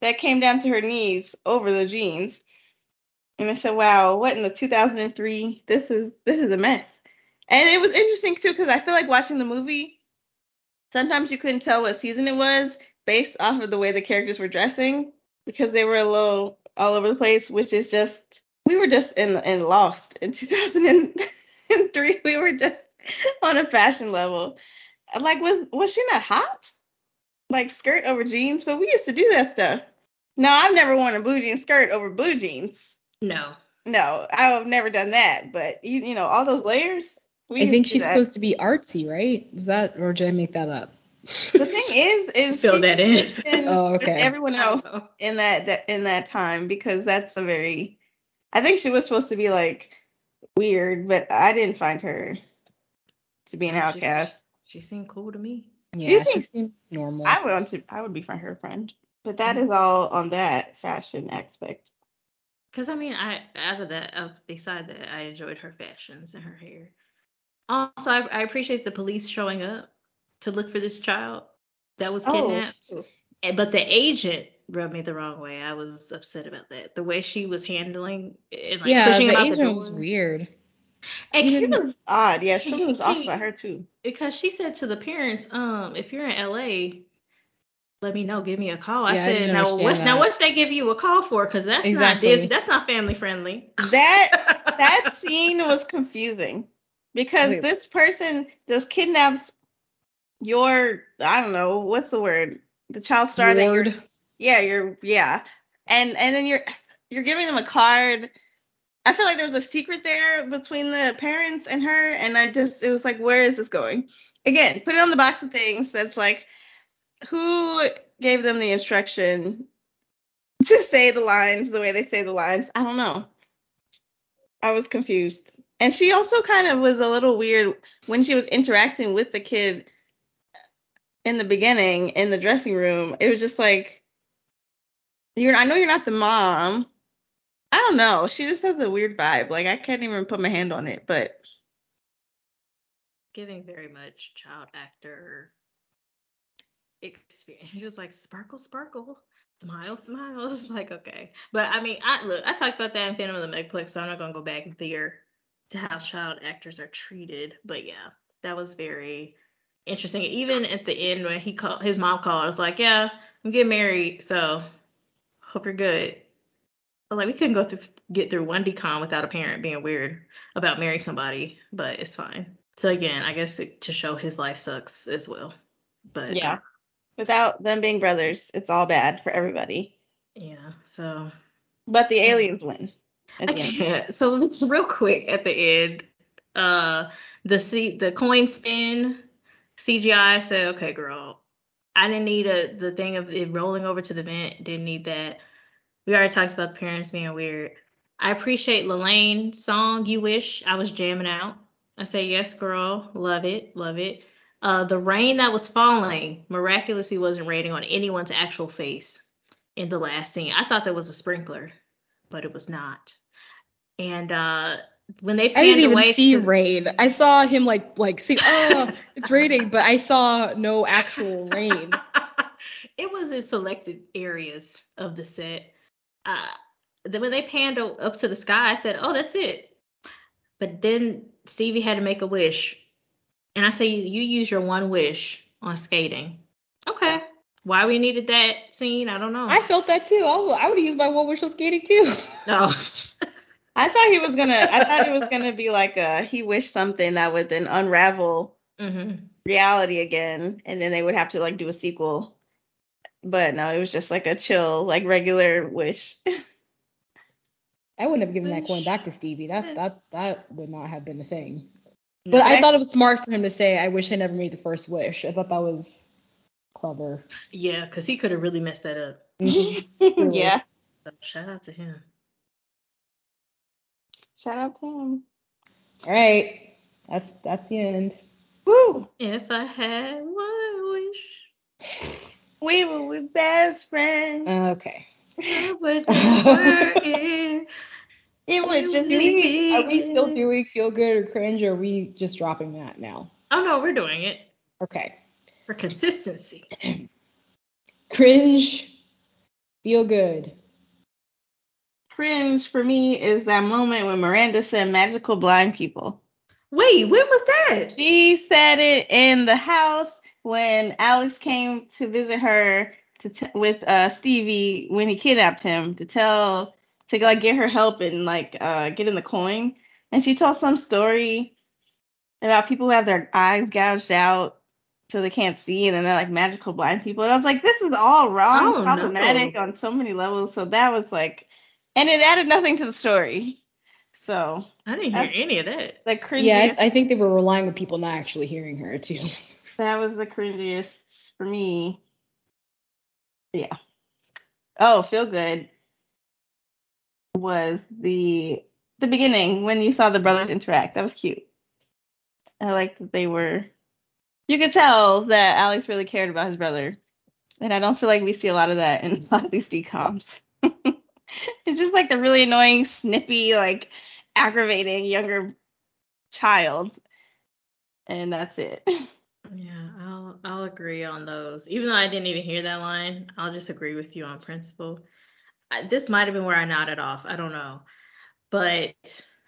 that came down to her knees over the jeans. And I said, "Wow, what in the 2003? This is this is a mess." And it was interesting too because I feel like watching the movie. Sometimes you couldn't tell what season it was based off of the way the characters were dressing because they were a little all over the place, which is just we were just in in lost in 2003. We were just on a fashion level. Like was was she not hot? Like skirt over jeans, but we used to do that stuff. No, I've never worn a blue jean skirt over blue jeans. no, No, I've never done that. But you you know all those layers. We I think she's that. supposed to be artsy, right? Was that or did I make that up? The thing is, is fill that in. Oh, okay. everyone else know. in that, that in that time because that's a very I think she was supposed to be like weird, but I didn't find her to be an outcast. She seemed cool to me. Yeah, she seems- seemed normal. I would want to I would be find her a friend. But that Mm-hmm. is all on that fashion aspect. Cause I mean, I out of that, uh, beside that, I enjoyed her fashions and her hair. Also, I, I appreciate the police showing up to look for this child that was kidnapped. And- But the agent rubbed me the wrong way. I was upset about that. The way she was handling and like yeah, pushing the agent the door. was weird. And she she was was odd. Yeah, Can something was off can about her too. because she said to the parents, um, if you're in LA, let me know. Give me a call. I Yeah, said, didn't now understand what? Now that. what they give you a call for? Because that's not Exactly. Disney. That's not family friendly. That that scene was confusing because Wait. this person just kidnapped your I don't know what's the word the child star that you're yeah you're yeah and and then you're you're giving them a card. I feel like there was a secret there between the parents and her, and I just it was like where is this going? Again, put it on the box of things that's like who gave them the instruction to say the lines the way they say the lines? I don't know. I was confused. And she also kind of was a little weird when she was interacting with the kid in the beginning in the dressing room. It was just like you're I know you're not the mom. I don't know. She just has a weird vibe. Like I can't even put my hand on it, but Giving very much child actor experience. She was like sparkle, sparkle, smile, smile. It's like okay, but I mean, I look. I talked about that in Phantom of the Megaplex, so I'm not gonna go back there to how child actors are treated. But yeah, that was very interesting. Even at the end when he called, his mom called. I was like, yeah, I'm getting married, so hope you're good. But like we couldn't go through get through one decon without a parent being weird about marrying somebody, but it's fine. So again, I guess to, to show his life sucks as well. But yeah. Without them being brothers, it's all bad for everybody. yeah. So But the aliens win. Can't. So real quick at the end, uh, the C the coin spin CGI said, okay, girl, I didn't need a the thing of it rolling over to the vent. Didn't need that. We already talked about the parents being weird. I appreciate Lalaine's song "You Wish." I was jamming out. I say, yes, girl, love it, love it. Uh, the rain that was falling miraculously wasn't raining on anyone's actual face in the last scene. I thought that was a sprinkler, but it was not. And uh, when they I didn't even away see to- rain. I saw him like like see oh it's raining, but I saw no actual rain. it was in selected areas of the set. Uh, then when they panned up to the sky, I said, "Oh, that's it." But then Stevie had to make a wish, and I say, "You use your one wish on skating." Okay, Why we needed that scene, I don't know. I felt that too. I would, I would have used my one wish on skating too. oh. I thought he was gonna. I thought it was gonna be like a he wished something that would then unravel hmm reality again, and then they would have to like do a sequel. But no, it was just like a chill, like regular wish. I wouldn't have given that coin back to Stevie. That that that would not have been a thing. No, But I thought it was smart for him to say, "I wish I never made the first wish." I thought that was clever. Yeah, because he could have really messed that up. Mhm. yeah. So shout out to him. Shout out to him. All right, that's that's the end. Woo! If I had one wish, We were with best friends. Okay. I would it was just you me. be- Are we still doing feel good or cringe, or are we just dropping that now? Oh no, we're doing it Okay. for consistency. Cringe, feel good. Cringe for me is that moment when Miranda said magical blind people. Wait, when was that? She said it in the house when Alex came to visit her to t- with uh Stevie when he kidnapped him to tell to like get her help and like uh get in the coin. And she told some story about people who have their eyes gouged out so they can't see and then they're like magical blind people. And I was like, this is all wrong, Oh, no. problematic on so many levels. So that was like and it added nothing to the story. So I didn't hear any of that. the cringiest Yeah, I, I think they were relying on people not actually hearing her too. That was the cringiest for me. Yeah. Oh, feel good was the the beginning when you saw the brothers interact. That was cute. I like that they were. You could tell that Alex really cared about his brother, and I don't feel like we see a lot of that in a lot of these decoms. it's just like the really annoying, snippy, like aggravating younger child, and that's it. Yeah, I'll I'll agree on those. Even though I didn't even hear that line, I'll just agree with you on principle. I, this might have been where I nodded off. I don't know, but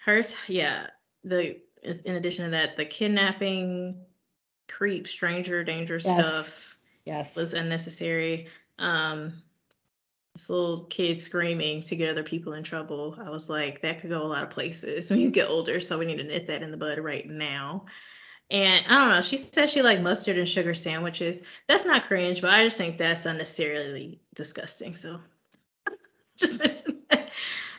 hers, yeah. The in addition to that, the kidnapping, creep, stranger danger Yes. stuff Yes. was unnecessary. Um, this little kid screaming to get other people in trouble. I was like, that could go a lot of places when you get older. So we need to nip that in the bud right now. And I don't know. She said she liked mustard and sugar sandwiches. That's not cringe, but I just think that's unnecessarily disgusting. So just.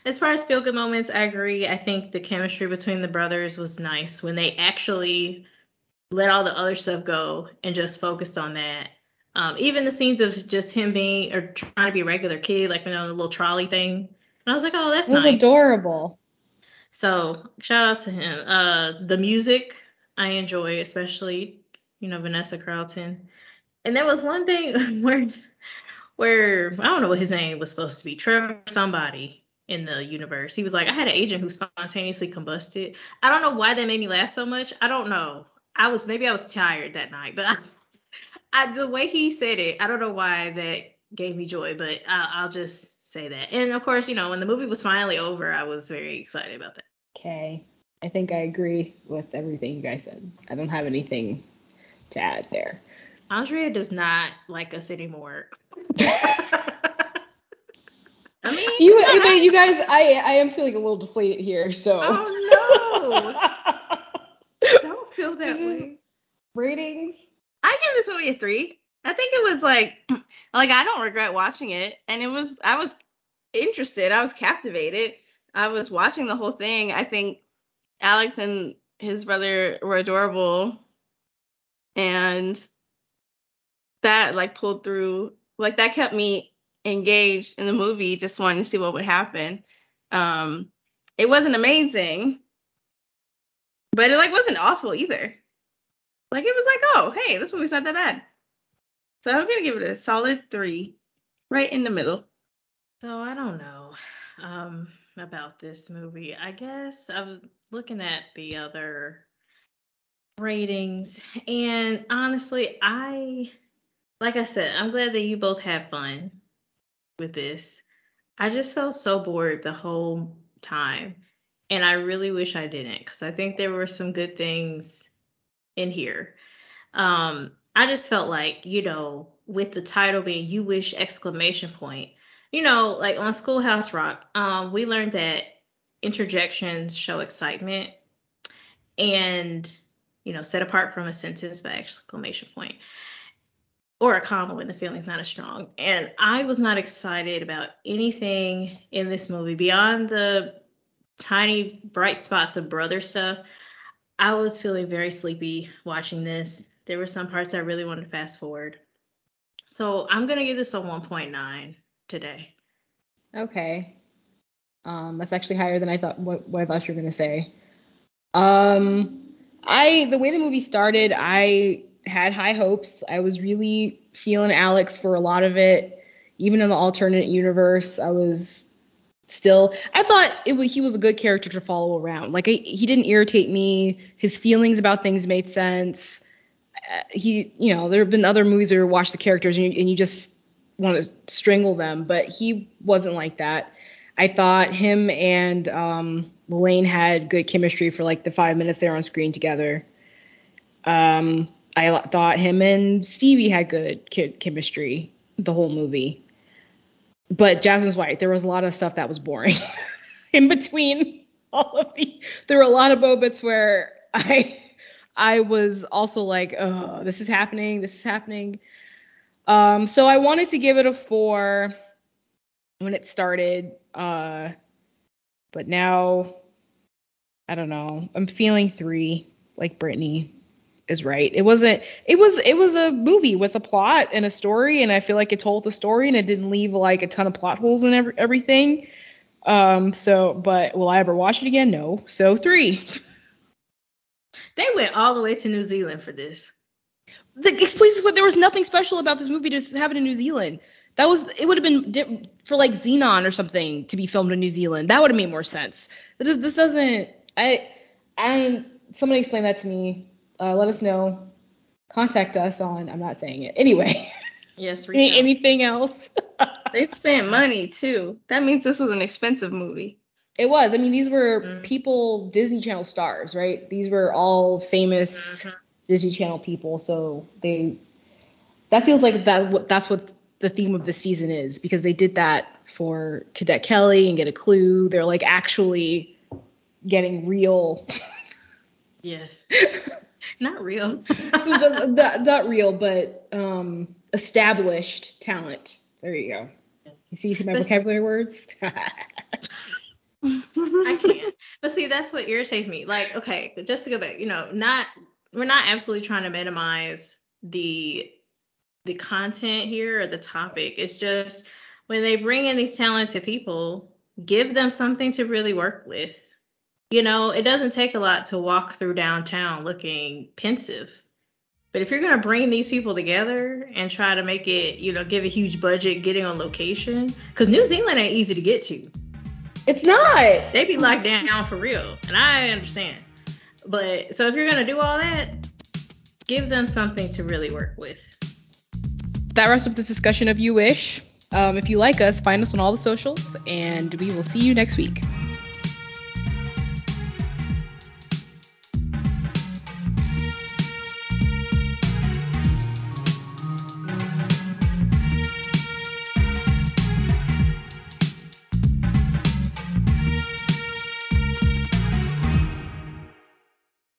As far as feel good moments, I agree. I think the chemistry between the brothers was nice when they actually let all the other stuff go and just focused on that. Um, even the scenes of just him being or trying to be a regular kid, like you know, the little trolley thing. And I was like, oh, that's It was nice. adorable. So shout out to him. Uh, the music I enjoy, especially you know Vanessa Carlton. And there was one thing where where I don't know what his name was supposed to be, Trevor somebody in the universe. He was like, I had an agent who spontaneously combusted. I don't know why that made me laugh so much. I don't know. I was maybe I was tired that night, but I, I the way he said it, I don't know why that gave me joy, but I, I'll just say that. And of course, you know, when the movie was finally over, I was very excited about that. Okay. I think I agree with everything you guys said. I don't have anything to add there. Andrea does not like us anymore. I mean, You, it's I mean, you guys, I, I am feeling a little deflated here. So. Oh no! Don't feel that This is- way. Ratings. I give this movie a three. I think it was like, like I don't regret watching it, and it was I was interested. I was captivated. I was watching the whole thing. I think Alex and his brother were adorable, and that like pulled through. Like that kept me engaged in the movie, just wanting to see what would happen. Um, it wasn't amazing, but it like wasn't awful either. Like it was like, oh, hey, this movie's not that bad. So I'm gonna give it a solid three, right in the middle. So I don't know um, about this movie. I guess I'm looking at the other ratings, and honestly, I like I said, I'm glad that you both had fun with this. I just felt so bored the whole time, and I really wish I didn't because I think there were some good things in here. Um, I just felt like, you know, with the title being "You Wish!" exclamation point. You know, like on Schoolhouse Rock, um, we learned that interjections show excitement, and you know, set apart from a sentence by exclamation point or a comma when the feeling's not as strong. And I was not excited about anything in this movie beyond the tiny bright spots of brother stuff. I was feeling very sleepy watching this. There were some parts I really wanted to fast forward. So I'm gonna give this a 1.9 today. Okay. Um, that's actually higher than I thought what, what I thought you were gonna say. Um, I the way the movie started, I had high hopes. I was really feeling Alex for a lot of it. Even in the alternate universe, I was still I thought it he was a good character to follow around. Like I, he didn't irritate me. His feelings about things made sense. Uh, he, you know, there have been other movies where you watch the characters and you, and you just want to strangle them, but he wasn't like that. I thought him and um, Lane had good chemistry for like the five minutes they're on screen together. Um, I thought him and Stevie had good chemistry the whole movie. But Jasmine's White, there was a lot of stuff that was boring in between all of the. There were a lot of moments where I I was also like, oh, this is happening, this is happening. Um, so I wanted to give it a four when it started. Uh, but now I don't know. I'm feeling three, like Brittany is right. It wasn't it was it was a movie with a plot and a story and I feel like it told the story and it didn't leave like a ton of plot holes and every, everything. Um so but will I ever watch it again? No. So 3. They went all the way to New Zealand for this. The explains what there was nothing special about this movie just happened in New Zealand. That was it would have been di- for like Zenon or something to be filmed in New Zealand. That would have made more sense. This this doesn't I I somebody explain that to me uh, let us know. Contact us on. I'm not saying it anyway. Yes. Any, anything else? they spent money too. That means this was an expensive movie. It was. I mean, these were mm. people Disney Channel stars, right? These were all famous mm-hmm. Disney Channel people. So they. That feels like that. That's what the theme of the season is because they did that for Cadet Kelly and Get a Clue. They're like actually getting real. Yes. not real. not, not real, but um, established talent. There you go. You see my but vocabulary words? I can't. But see, that's what irritates me. Like, okay, just to go back, you know, not we're not absolutely trying to minimize the the content here or the topic. It's just when they bring in these talented people, give them something to really work with. You know, it doesn't take a lot to walk through downtown looking pensive. But if you're going to bring these people together and try to make it, you know, give a huge budget getting on location, because New Zealand ain't easy to get to. It's not. They be locked down for real. And I understand. But so if you're going to do all that, give them something to really work with. That wraps up this discussion of You Wish. Um, if you like us, find us on all the socials, and we will see you next week.